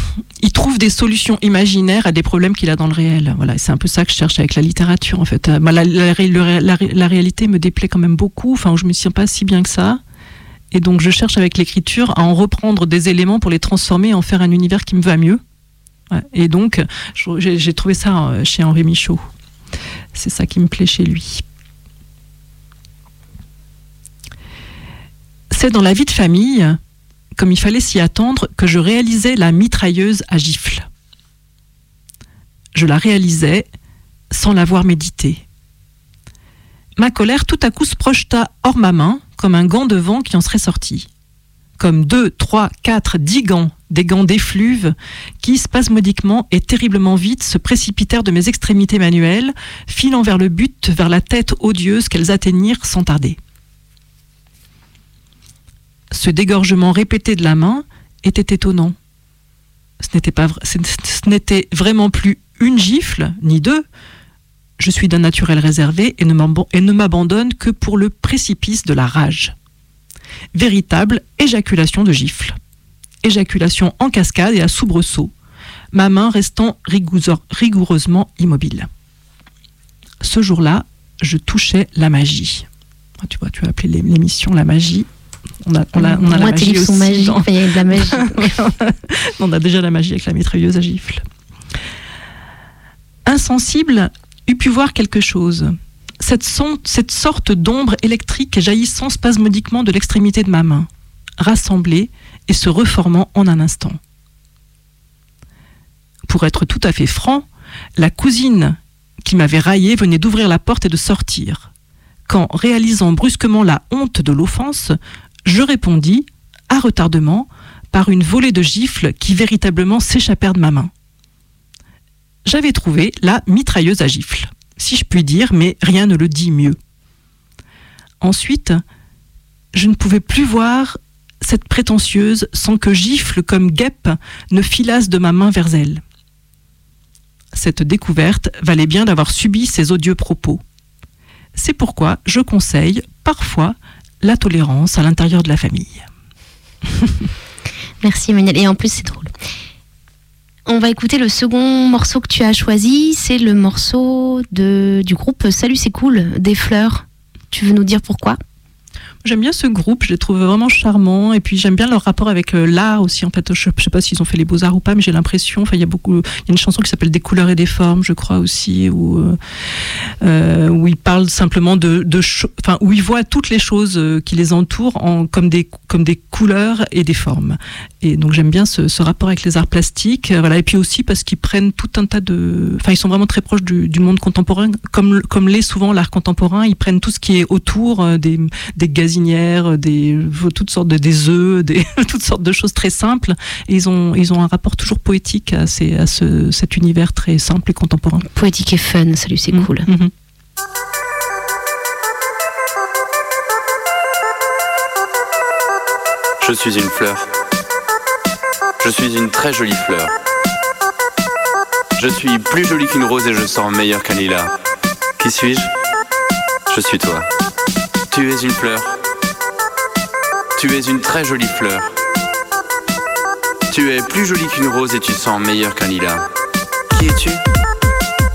il trouve des solutions imaginaires à des problèmes qu'il a dans le réel. Voilà, c'est un peu ça que je cherche avec la littérature en fait. Euh, bah, la, réalité me déplaît quand même beaucoup. Enfin, je me sens pas si bien que ça. Et donc je cherche avec l'écriture à en reprendre des éléments pour les transformer et en faire un univers qui me va mieux. Et donc j'ai trouvé ça euh, chez Henri Michaud. C'est ça qui me plaît chez lui. C'est dans la vie de famille, comme il fallait s'y attendre, que je réalisais la mitrailleuse à gifle. Je la réalisais sans l'avoir médité. Ma colère tout à coup se projeta hors ma main, comme un gant de vent qui en serait sorti. Comme deux, trois, quatre, dix gants, des gants d'effluve, qui, spasmodiquement et terriblement vite, se précipitèrent de mes extrémités manuelles, filant vers le but, vers la tête odieuse qu'elles atteignirent sans tarder. Ce dégorgement répété de la main était étonnant. Ce n'était pas, ce n'était vraiment plus une gifle, ni deux, je suis d'un naturel réservé et ne m'abandonne que pour le précipice de la rage. Véritable éjaculation de gifle. Éjaculation en cascade et à soubresaut, ma main restant rigoureusement immobile. Ce jour-là, je touchais la magie. Ah, Tu vois, tu as appelé l'é- l'émission la magie. On a, on a, on a la magie sont aussi magiques, dans- il y a de la magie. <laughs> on a déjà la magie avec la mitrailleuse à gifle. Insensible, eût pu voir quelque chose. Cette, son- cette sorte d'ombre électrique jaillissant spasmodiquement de l'extrémité de ma main, rassemblée et se reformant en un instant. Pour être tout à fait franc, la cousine qui m'avait raillé venait d'ouvrir la porte et de sortir. Quand, réalisant brusquement la honte de l'offense, je répondis, à retardement, par une volée de gifles qui véritablement s'échappèrent de ma main. J'avais trouvé la mitrailleuse à gifles, si je puis dire, mais rien ne le dit mieux. Ensuite, je ne pouvais plus voir cette prétentieuse sans que gifles comme guêpes ne filassent de ma main vers elle. Cette découverte valait bien d'avoir subi ces odieux propos. C'est pourquoi je conseille parfois la tolérance à l'intérieur de la famille. Merci Emmanuel. Et en plus, c'est drôle. On va écouter le second morceau que tu as choisi. C'est le morceau de, du groupe Salut, c'est cool, des fleurs. Tu veux nous dire pourquoi? J'aime bien ce groupe, je les trouve vraiment charmants et puis j'aime bien leur rapport avec euh, l'art aussi. En fait, je, je sais pas s'ils ont fait les beaux arts ou pas, mais j'ai l'impression. Il y a y a une chanson qui s'appelle Des couleurs et des formes, je crois aussi, où euh, euh, ils parlent simplement de, enfin où ils voient toutes les choses qui les entourent en comme des comme des couleurs et des formes. Et donc j'aime bien ce, rapport avec les arts plastiques. Et puis aussi parce qu'ils prennent tout un tas de. Enfin, ils sont vraiment très proches du, monde contemporain, comme comme l'est souvent l'art contemporain. Ils prennent tout ce qui est autour des des des toutes sortes de des œufs, des <laughs> toutes sortes de choses très simples. Et ils ont ils ont un rapport toujours poétique à ces à ce cet univers très simple et contemporain. Poétique et fun, salut, c'est cool. Mhm. Je suis une fleur. Je suis une très jolie fleur. Je suis plus jolie qu'une rose et je sens meilleur qu'un lilas. Qui suis-je? Je suis toi. Tu es une fleur. Tu es une très jolie fleur. Tu es plus jolie qu'une rose et tu sens meilleur qu'un lilas. Qui es-tu?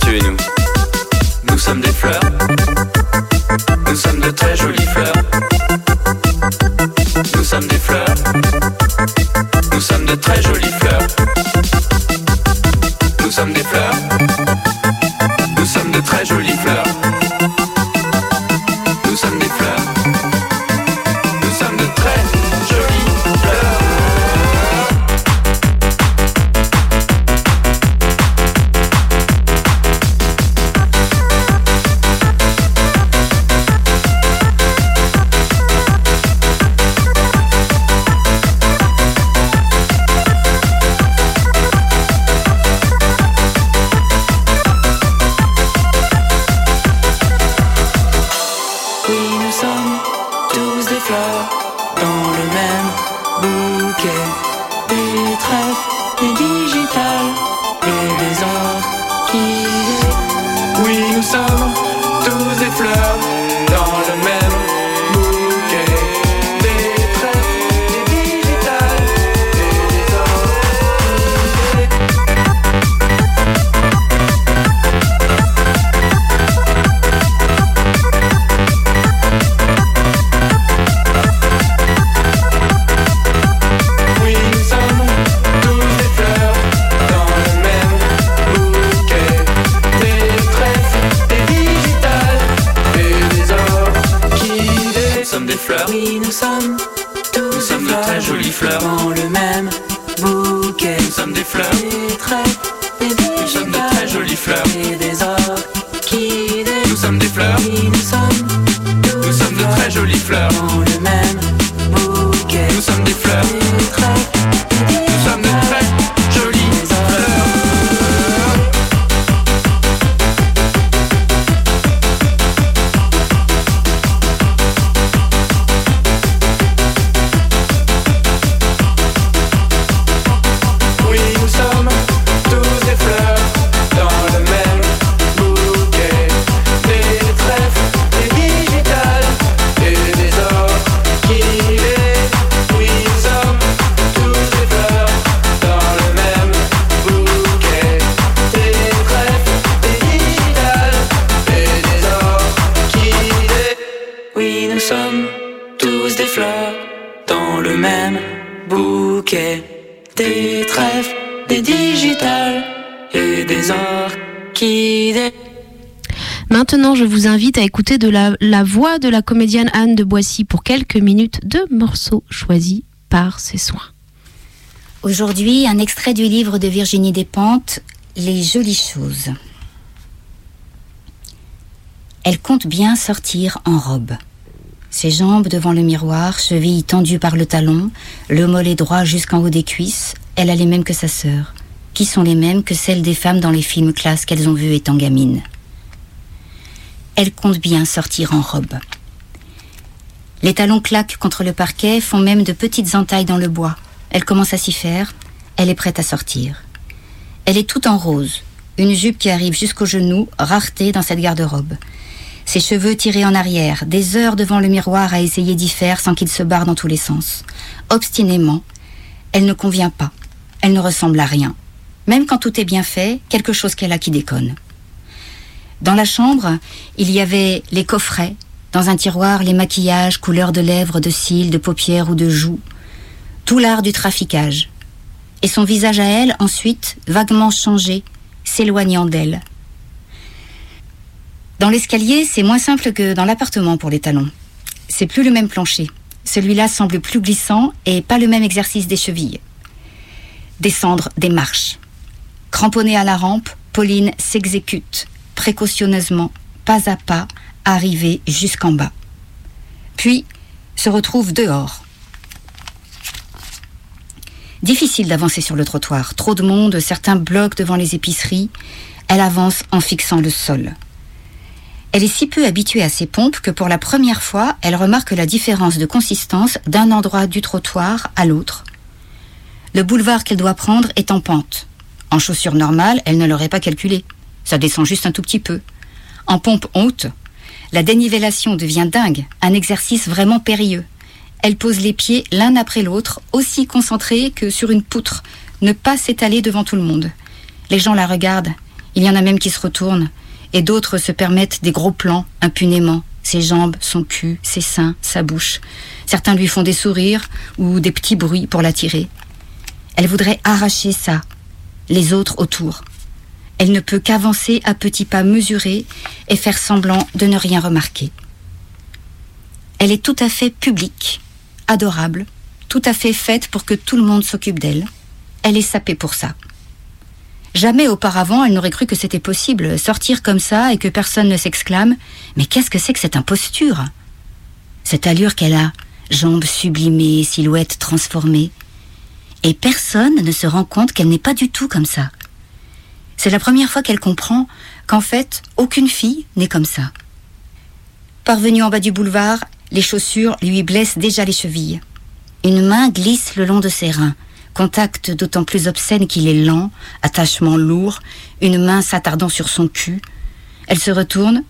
Tu es nous. Nous sommes des fleurs. Nous sommes de très jolies fleurs. Nous sommes des fleurs. Nous sommes de très jolies fleurs. Nous sommes des fleurs. Bouquet. Des trèfles, des digitales et des orchidées. Maintenant, je vous invite à écouter de la, la voix de la comédienne Anne de Boissy pour quelques minutes de morceaux choisis par ses soins. Aujourd'hui, un extrait du livre de Virginie Despentes, Les jolies choses. Elle compte bien sortir en robe. Ses jambes devant le miroir, chevilles tendues par le talon, le mollet droit jusqu'en haut des cuisses, elle a les mêmes que sa sœur, qui sont les mêmes que celles des femmes dans les films classes qu'elles ont vues étant gamines? Elle compte bien sortir en robe. Les talons claquent contre le parquet, font même de petites entailles dans le bois. Elle commence à s'y faire. Elle est prête à sortir. Elle est toute en rose. Une jupe qui arrive jusqu'aux genoux, rareté dans cette garde-robe. Ses cheveux tirés en arrière, des heures devant le miroir à essayer d'y faire sans qu'il se barre dans tous les sens. Obstinément, elle ne convient pas. Elle ne ressemble à rien. Même quand tout est bien fait, quelque chose qu'elle a qui déconne. Dans la chambre, il y avait les coffrets, dans un tiroir les maquillages, couleurs de lèvres, de cils, de paupières ou de joues. Tout l'art du traficage. Et son visage à elle, ensuite, vaguement changé, s'éloignant d'elle. Dans l'escalier, c'est moins simple que dans l'appartement pour les talons. C'est plus le même plancher. Celui-là semble plus glissant et pas le même exercice des chevilles. Descendre des marches. Cramponnée à la rampe, Pauline s'exécute, précautionneusement, pas à pas, arriver jusqu'en bas. Puis se retrouve dehors. Difficile d'avancer sur le trottoir. Trop de monde, certains bloquent devant les épiceries. Elle avance en fixant le sol. Elle est si peu habituée à ces pompes que pour la première fois, elle remarque la différence de consistance d'un endroit du trottoir à l'autre. Le boulevard qu'elle doit prendre est en pente. En chaussures normales, elle ne l'aurait pas calculé. Ça descend juste un tout petit peu. En pompe haute, la dénivellation devient dingue, un exercice vraiment périlleux. Elle pose les pieds l'un après l'autre, aussi concentrée que sur une poutre, ne pas s'étaler devant tout le monde. Les gens la regardent, il y en a même qui se retournent, et d'autres se permettent des gros plans impunément, ses jambes, son cul, ses seins, sa bouche. Certains lui font des sourires ou des petits bruits pour l'attirer. Elle voudrait arracher ça, les autres autour. Elle ne peut qu'avancer à petits pas mesurés et faire semblant de ne rien remarquer. Elle est tout à fait publique, adorable, tout à fait faite pour que tout le monde s'occupe d'elle. Elle est sapée pour ça. Jamais auparavant elle n'aurait cru que c'était possible, sortir comme ça et que personne ne s'exclame Mais qu'est-ce que c'est que cette imposture? Cette allure qu'elle a, jambes sublimées, silhouette transformée. Et personne ne se rend compte qu'elle n'est pas du tout comme ça. C'est la première fois qu'elle comprend qu'en fait, aucune fille n'est comme ça. Parvenue en bas du boulevard, les chaussures lui blessent déjà les chevilles. Une main glisse le long de ses reins, contact d'autant plus obscène qu'il est lent, attachement lourd, une main s'attardant sur son cul. Elle se retourne,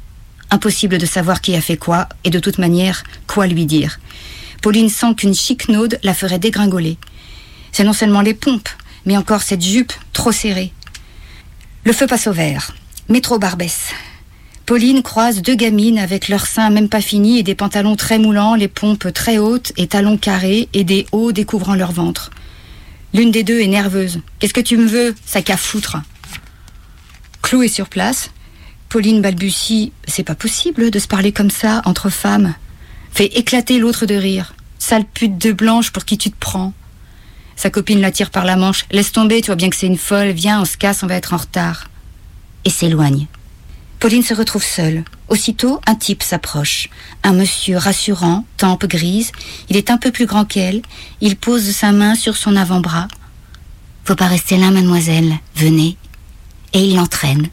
impossible de savoir qui a fait quoi, et de toute manière, quoi lui dire. Pauline sent qu'une chiquenaude la ferait dégringoler. C'est non seulement les pompes, mais encore cette jupe trop serrée. Le feu passe au vert. Métro Barbès. Pauline croise deux gamines avec leurs seins même pas finis et des pantalons très moulants, les pompes très hautes et talons carrés et des hauts découvrant leur ventre. L'une des deux est nerveuse. Qu'est-ce que tu me veux, sac à foutre? Clou est sur place. Pauline balbutie C'est pas possible de se parler comme ça entre femmes. Fait éclater l'autre de rire. Sale pute de blanche pour qui tu te prends. Sa copine la tire par la manche. Laisse tomber, tu vois bien que c'est une folle. Viens, on se casse, on va être en retard. Et s'éloigne. Pauline se retrouve seule. Aussitôt, un type s'approche. Un monsieur rassurant, tempe grise. Il est un peu plus grand qu'elle. Il pose sa main sur son avant-bras. Faut pas rester là, mademoiselle. Venez. Et il l'entraîne.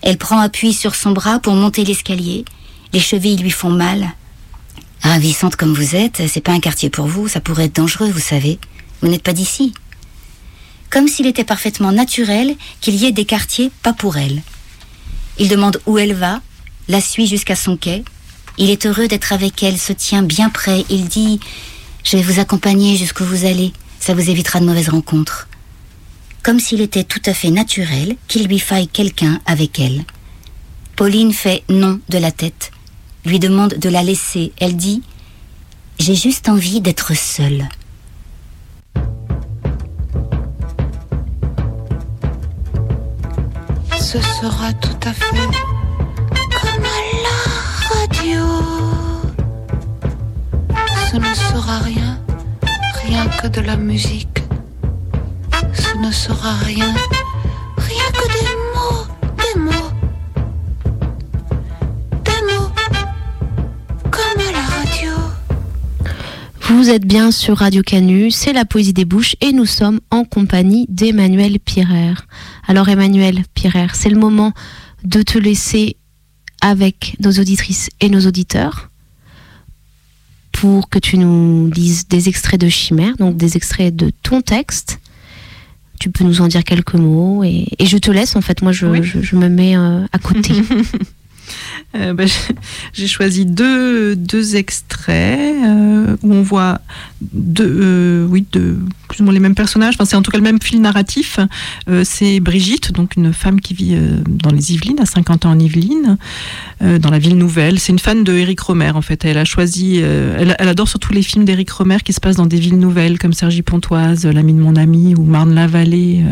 Elle prend appui sur son bras pour monter l'escalier. Les chevilles lui font mal. Ravissante comme vous êtes, c'est pas un quartier pour vous, ça pourrait être dangereux, vous savez. Vous n'êtes pas d'ici. Comme s'il était parfaitement naturel qu'il y ait des quartiers pas pour elle. Il demande où elle va, la suit jusqu'à son quai. Il est heureux d'être avec elle, se tient bien près. Il dit Je vais vous accompagner jusqu'où vous allez, ça vous évitera de mauvaises rencontres. Comme s'il était tout à fait naturel qu'il lui faille quelqu'un avec elle. Pauline fait non de la tête, lui demande de la laisser. Elle dit J'ai juste envie d'être seule. Ce sera tout à fait la radio. Ce ne sera rien, rien que de la musique. Ce ne sera rien, rien que des mots, des mots. Des mots, comme à la radio. Vous êtes bien sur Radio Canu, c'est la poésie des bouches et nous sommes en compagnie d'Emmanuel Pirer. Alors Emmanuel Pirer, c'est le moment de te laisser avec nos auditrices et nos auditeurs pour que tu nous lises des extraits de Chimère, donc des extraits de ton texte. Tu peux nous en dire quelques mots et, et je te laisse en fait, moi je, Oui. je- je me mets euh, à côté. <laughs> Euh, bah, <laughs> j'ai- choisi deux, deux extraits euh, où on voit deux, euh, oui, deux, plus ou moins les mêmes personnages. C'est en tout cas le même fil narratif. C'est Brigitte, donc une femme qui vit dans les Yvelines, à 50 ans en Yvelines, dans la ville nouvelle. C'est une fan de Romer, en fait. Elle a choisi, elle, elle adore surtout les films d'Éric Romer qui se passent dans des villes nouvelles, comme Sergi Pontoise, L'ami de mon ami, ou Marne-la-Vallée,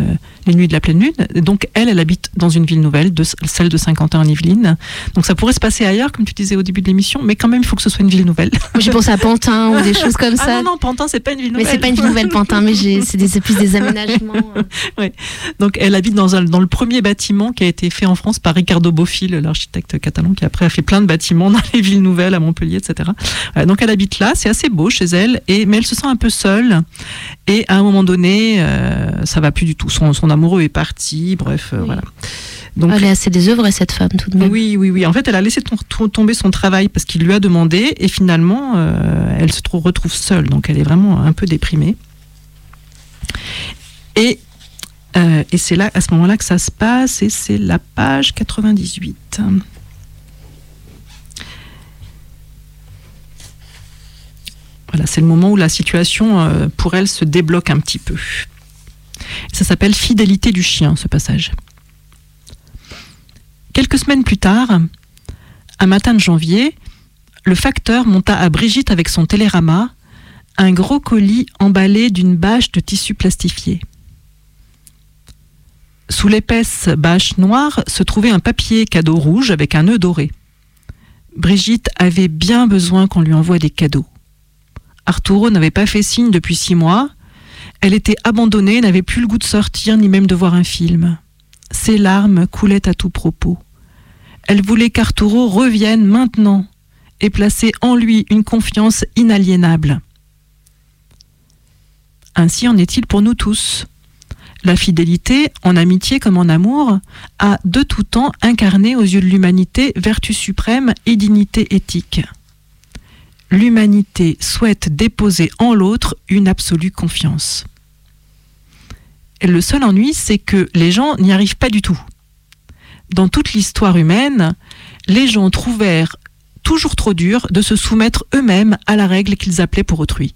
Les nuits de la pleine lune. Et donc, elle, elle habite dans une ville nouvelle, de, celle de 50 ans en Yvelines. Donc, ça pourrait se passer ailleurs, comme tu disais au début de l'émission, mais quand même, il faut que ce soit une ville nouvelle. <laughs> J'ai pensé à Pantin ou des choses comme Ah ça. non, non, Pantin, c'est pas une ville mais nouvelle. c'est pas une ville nouvelle <laughs> Pantin, mais c'est des- plus des aménagements. <laughs> euh. Donc, elle habite dans, un- dans le premier bâtiment qui a été fait en France par Ricardo Bofill, l'architecte catalan, qui après a fait plein de bâtiments dans les villes nouvelles, à Montpellier, etc. Voilà, donc, elle habite là, c'est assez beau chez elle, et, mais elle se sent un peu seule. Et à un moment donné, euh, ça va plus du tout. Son, son amoureux est parti, bref, euh, Oui. voilà. Donc, Elle est assez désœuvrée cette femme tout de même. oui, oui, oui. En fait, elle a laissé tom- to- tomber son travail parce qu'il lui a demandé, et finalement, euh, elle se trou- retrouve seule. Donc, elle est vraiment un peu déprimée. Et, euh, et c'est là, à ce moment-là, que ça se passe, et c'est la page 98. Voilà, c'est le moment où la situation euh, pour elle se débloque un petit peu. Ça s'appelle Fidélité du chien, ce passage. Quelques semaines plus tard, un matin de janvier, le facteur monta à Brigitte avec son télérama un gros colis emballé d'une bâche de tissu plastifié. Sous l'épaisse bâche noire se trouvait un papier cadeau rouge avec un nœud doré. Brigitte avait bien besoin qu'on lui envoie des cadeaux. Arturo n'avait pas fait signe depuis six mois. Elle était abandonnée, n'avait plus le goût de sortir ni même de voir un film. Ses larmes coulaient à tout propos. Elle voulait qu'Arturo revienne maintenant et placer en lui une confiance inaliénable. Ainsi en est-il pour nous tous. La fidélité, en amitié comme en amour, a de tout temps incarné aux yeux de l'humanité vertu suprême et dignité éthique. L'humanité souhaite déposer en l'autre une absolue confiance. Le seul ennui, c'est que les gens n'y arrivent pas du tout. Dans toute l'histoire humaine, les gens trouvèrent toujours trop dur de se soumettre eux-mêmes à la règle qu'ils appelaient pour autrui.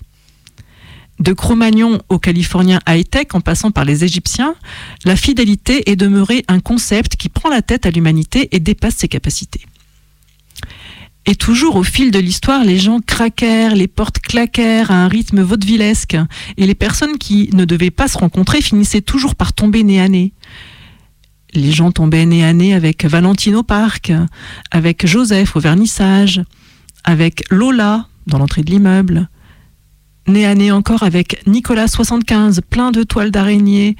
De Cro-Magnon aux Californiens high-tech en passant par les Égyptiens, la fidélité est demeurée un concept qui prend la tête à l'humanité et dépasse ses capacités. Et toujours au fil de l'histoire, les gens craquèrent, les portes claquèrent à un rythme vaudevillesque, et les personnes qui ne devaient pas se rencontrer finissaient toujours par tomber nez à nez. Les gens tombaient nez à nez avec Valentine au parc, avec Joseph au vernissage, avec Lola dans l'entrée de l'immeuble, nez à nez encore avec Nicolas 75, plein de toiles d'araignée,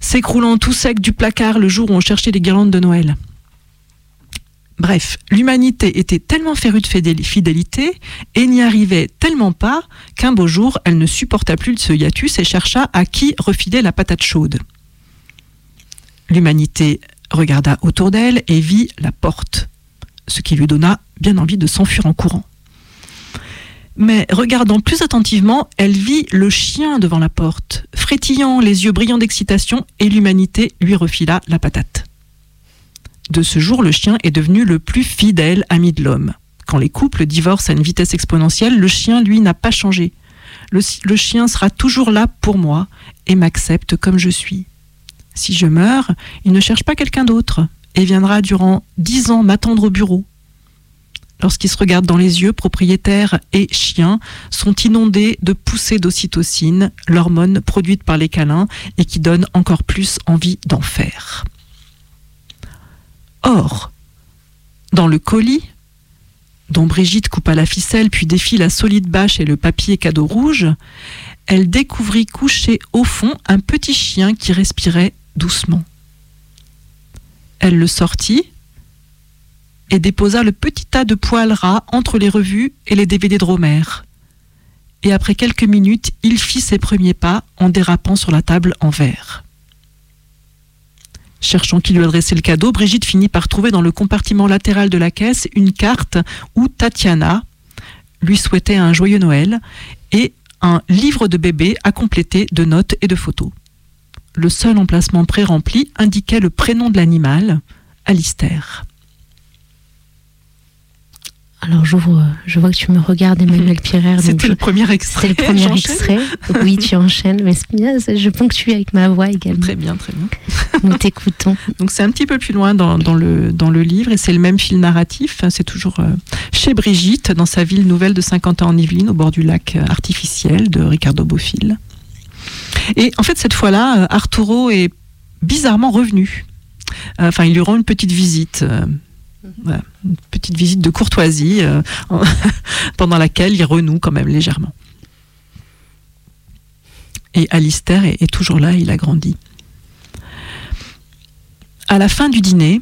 s'écroulant tout sec du placard le jour où on cherchait les guirlandes de Noël. Bref, l'humanité était tellement férue de fidéli- fidélité et n'y arrivait tellement pas qu'un beau jour, elle ne supporta plus de ce hiatus et chercha à qui refiler la patate chaude. L'humanité regarda autour d'elle et vit la porte, ce qui lui donna bien envie de s'enfuir en courant. Mais regardant plus attentivement, elle vit le chien devant la porte, frétillant, les yeux brillants d'excitation, et l'humanité lui refila la patate. De ce jour, le chien est devenu le plus fidèle ami de l'homme. Quand les couples divorcent à une vitesse exponentielle, le chien, lui, n'a pas changé. Le, chien sera toujours là pour moi et m'accepte comme je suis. Si je meurs, il ne cherche pas quelqu'un d'autre et viendra durant dix ans m'attendre au bureau. Lorsqu'ils se regardent dans les yeux, propriétaires et chiens sont inondés de poussées d'ocytocine, l'hormone produite par les câlins et qui donne encore plus envie d'en faire. Or, dans le colis, dont Brigitte coupa la ficelle puis défit la solide bâche et le papier cadeau rouge, elle découvrit couché au fond un petit chien qui respirait doucement. Elle le sortit et déposa le petit tas de poils ras entre les revues et les DVD de Romer. Et après quelques minutes, il fit ses premiers pas en dérapant sur la table en verre. Cherchant qui lui adressait le cadeau, Brigitte finit par trouver dans le compartiment latéral de la caisse une carte où Tatiana lui souhaitait un joyeux Noël et un livre de bébé à compléter de notes et de photos. Le seul emplacement pré-rempli indiquait le prénom de l'animal, Alistair. Alors j'ouvre, je vois que tu me regardes, Emmanuel Pierre. <laughs> C'était le premier extrait. C'était le premier extrait. Oui, tu enchaînes, mais bien, je ponctue avec ma voix également. Très bien, très bien. Nous t'écoutons. <laughs> Donc c'est un petit peu plus loin dans, dans le, dans le livre et c'est le même fil narratif. C'est toujours euh, chez Brigitte, dans sa ville nouvelle de 50 ans en Yvelines, au bord du lac euh, artificiel de Ricardo Bofill. Et en fait, cette fois-là, euh, Arturo est bizarrement revenu. Enfin, il lui rend une petite visite. Voilà, une petite visite de courtoisie euh, en- <laughs> pendant laquelle il renoue quand même légèrement. Et Alistair est, est toujours là, il a grandi. À la fin du dîner,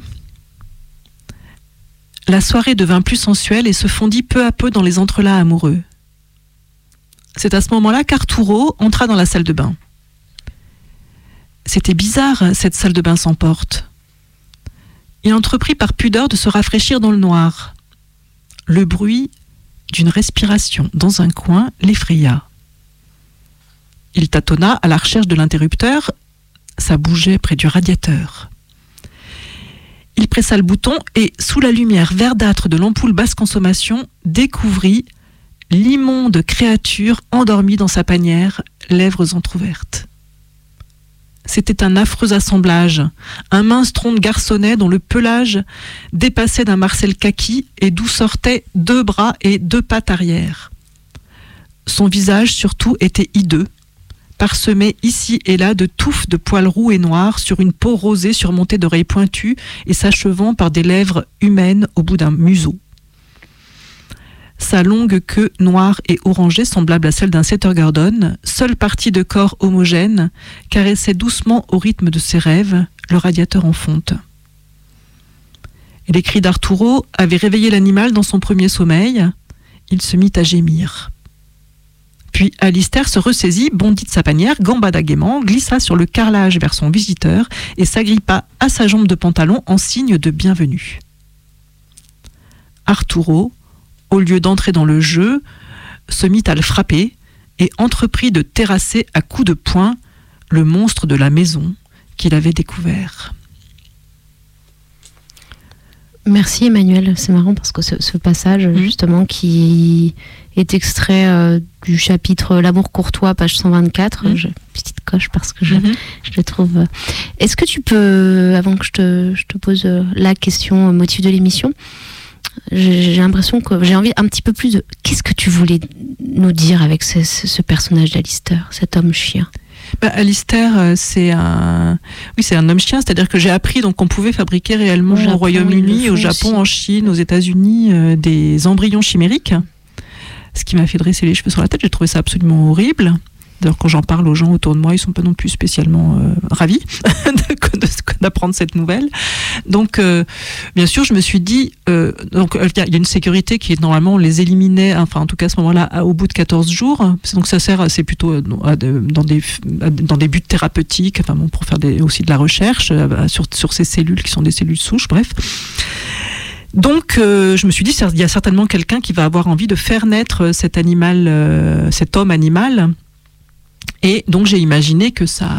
la soirée devint plus sensuelle et se fondit peu à peu dans les entrelacs amoureux. C'est à ce moment-là qu'Arturo entra dans la salle de bain. C'était bizarre, cette salle de bain sans porte. Il entreprit par pudeur de se rafraîchir dans le noir. Le bruit d'une respiration dans un coin l'effraya. Il tâtonna à la recherche de l'interrupteur, ça bougeait près du radiateur. Il pressa le bouton et, sous la lumière verdâtre de l'ampoule basse consommation, découvrit l'immonde créature endormie dans sa panière, lèvres entr'ouvertes. C'était un affreux assemblage, un mince tronc de garçonnet dont le pelage dépassait d'un marcel kaki et d'où sortaient deux bras et deux pattes arrière. Son visage surtout était hideux, parsemé ici et là de touffes de poils roux et noirs sur une peau rosée surmontée d'oreilles pointues et s'achevant par des lèvres humaines au bout d'un museau. Sa longue queue noire et orangée, semblable à celle d'un setter Gordon, seule partie de corps homogène, caressait doucement au rythme de ses rêves le radiateur en fonte. Les cris d'Arturo avaient réveillé l'animal dans son premier sommeil. Il se mit à gémir. Puis Alistair se ressaisit, bondit de sa panière, gambada gaiement, glissa sur le carrelage vers son visiteur et s'agrippa à sa jambe de pantalon en signe de bienvenue. Arturo, au lieu d'entrer dans le jeu, se mit à le frapper et entreprit de terrasser à coups de poing le monstre de la maison qu'il avait découvert. Merci Emmanuel, c'est marrant parce que ce, ce passage Mhm. justement qui est extrait euh, du chapitre L'amour courtois, page 124, Mhm. j'ai une petite coche parce que je, Mhm. je le trouve. Est-ce que tu peux, avant que je te, je te pose euh, la question euh, motif de l'émission, j'ai l'impression que j'ai envie un petit peu plus de qu'est-ce que tu voulais nous dire avec ce, ce- ce personnage d'Alistair, cet homme chien? Bah, Alistair, euh, c'est un, oui, c'est un homme chien, c'est-à-dire que j'ai appris donc qu'on pouvait fabriquer réellement Au Royaume-Uni, au Japon, aussi. en Chine, aux États-Unis, euh, des embryons chimériques ce qui m'a fait dresser les cheveux sur la tête. J'ai trouvé ça absolument horrible. D'ailleurs, quand j'en parle aux gens autour de moi, ils sont pas non plus spécialement euh, ravis <laughs> d'apprendre cette nouvelle. Donc, euh, bien sûr, je me suis dit, euh, il y, a- une sécurité qui est normalement on les éliminait, enfin en tout cas à ce moment-là, au bout de 14 jours. Donc ça sert, c'est plutôt à dans des buts thérapeutiques, enfin pour faire aussi de la recherche sur ces cellules qui sont des cellules souches, bref. Donc, je me suis dit, il y a certainement quelqu'un qui va avoir envie de faire naître cet animal, cet homme animal. Et donc j'ai imaginé que ça,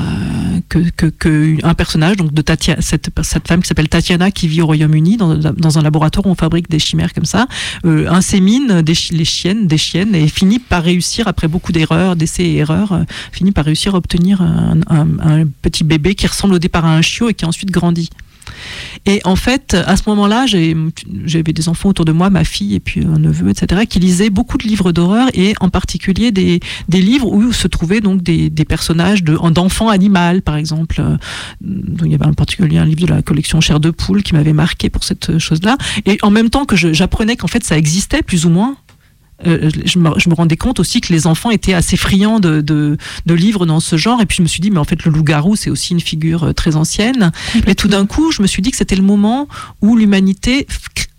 que, que, que un personnage, donc de Tatia, cette, cette femme qui s'appelle Tatiana, qui vit au Royaume-Uni dans, dans un laboratoire où on fabrique des chimères comme ça, euh, insémine des, chiennes, des chiennes, et finit par réussir après beaucoup d'erreurs, d'essais et erreurs, euh, finit par réussir à obtenir un petit bébé qui ressemble au départ à un chiot et qui ensuite grandit. Et en fait, à ce moment-là, j'avais des enfants autour de moi, ma fille et puis un neveu, etc., qui lisaient beaucoup de livres d'horreur et en particulier des, livres où se trouvaient donc des, personnages de- d'enfants animal, par exemple. Donc, il y avait en particulier un livre de la collection Chair de poule qui m'avait marqué pour cette chose-là. Et en même temps que j'apprenais qu'en fait ça existait plus ou moins. Euh, je, me, je me rendais compte aussi que les enfants étaient assez friands de, de, de livres dans ce genre. Et puis je me suis dit, mais en fait, le loup-garou, c'est aussi une figure euh, très ancienne. Mais tout d'un coup, je me suis dit que c'était le moment où l'humanité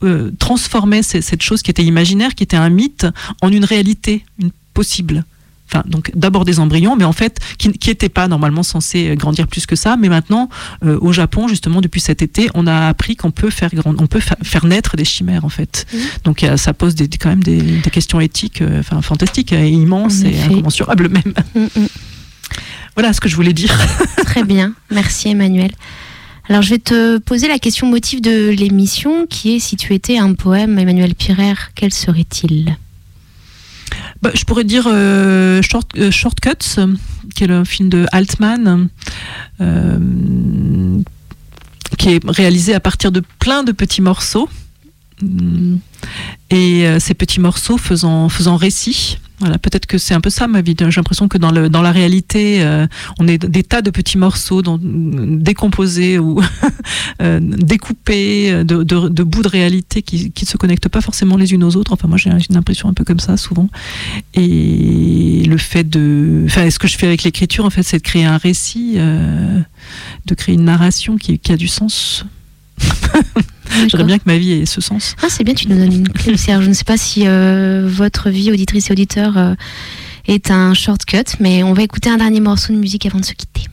euh, transformait cette chose qui était imaginaire, qui était un mythe, en une réalité, une possible. Enfin, donc d'abord des embryons, mais en fait qui n'étaient pas normalement censés euh, grandir plus que ça. Mais maintenant, euh, au Japon, justement, depuis cet été, on a appris qu'on peut faire grand- on peut fa- faire naître des chimères en fait. Donc a- ça pose des, quand même des, des questions éthiques, euh, enfin fantastiques et immenses En et incommensurables même. Mm, mm. Voilà ce que je voulais dire. <laughs> Très bien, merci Emmanuel. Alors je vais te poser la question motif de l'émission qui est si tu étais un poème Emmanuel Pirer, quel serait-il? Bah, je pourrais dire euh, euh, Shortcuts, euh, qui est le film de Altman, qui est réalisé à partir de plein de petits morceaux. Et ces petits morceaux faisant, faisant récit. Voilà, peut-être que c'est un peu ça ma vie. J'ai l'impression que dans, le, dans la réalité, euh, on est des tas de petits morceaux dans- décomposés ou <laughs> euh, découpés euh, de, bouts de réalité qui ne se connectent pas forcément les unes aux autres. Enfin, moi, j'ai une impression un peu comme ça souvent. Et le fait de. Enfin, ce que je fais avec l'écriture, en fait, c'est de créer un récit, euh, de créer une narration qui a du sens. <laughs> J'aimerais bien que ma vie ait ce sens. Ah, c'est bien, tu nous donnes une clé <laughs> je ne sais pas si euh, votre vie, auditrice et auditeur, euh, est un shortcut, mais on va écouter un dernier morceau de musique avant de se quitter.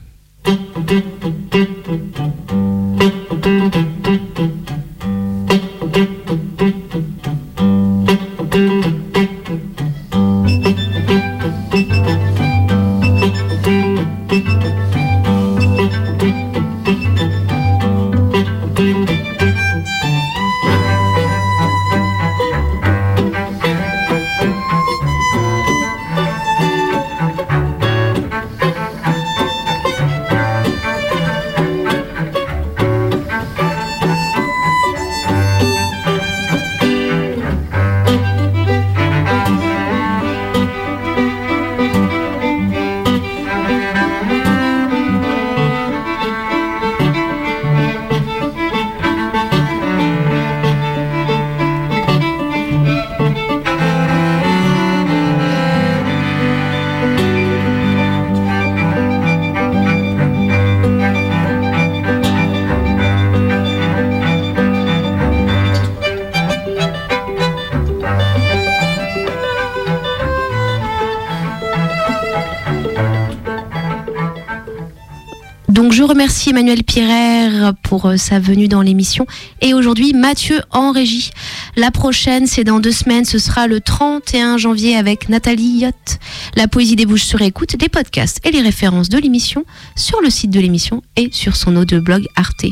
Remercie Emmanuel Pirer pour euh, sa venue dans l'émission et aujourd'hui Mathieu en régie. La prochaine c'est dans deux semaines, ce sera le 31 janvier avec Nathalie Yacht. La poésie des bouches sur écoute, les podcasts et les références de l'émission sur le site de l'émission et sur son audio blog Arte.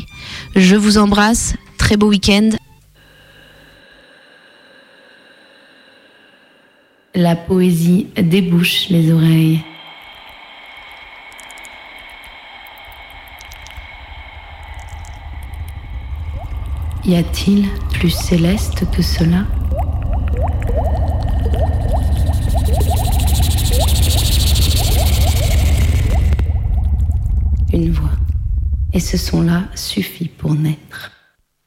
Je vous embrasse, très beau week-end. La poésie débouche les oreilles. Y a-t-il plus céleste que cela? Une voix. Et ce son-là suffit pour naître.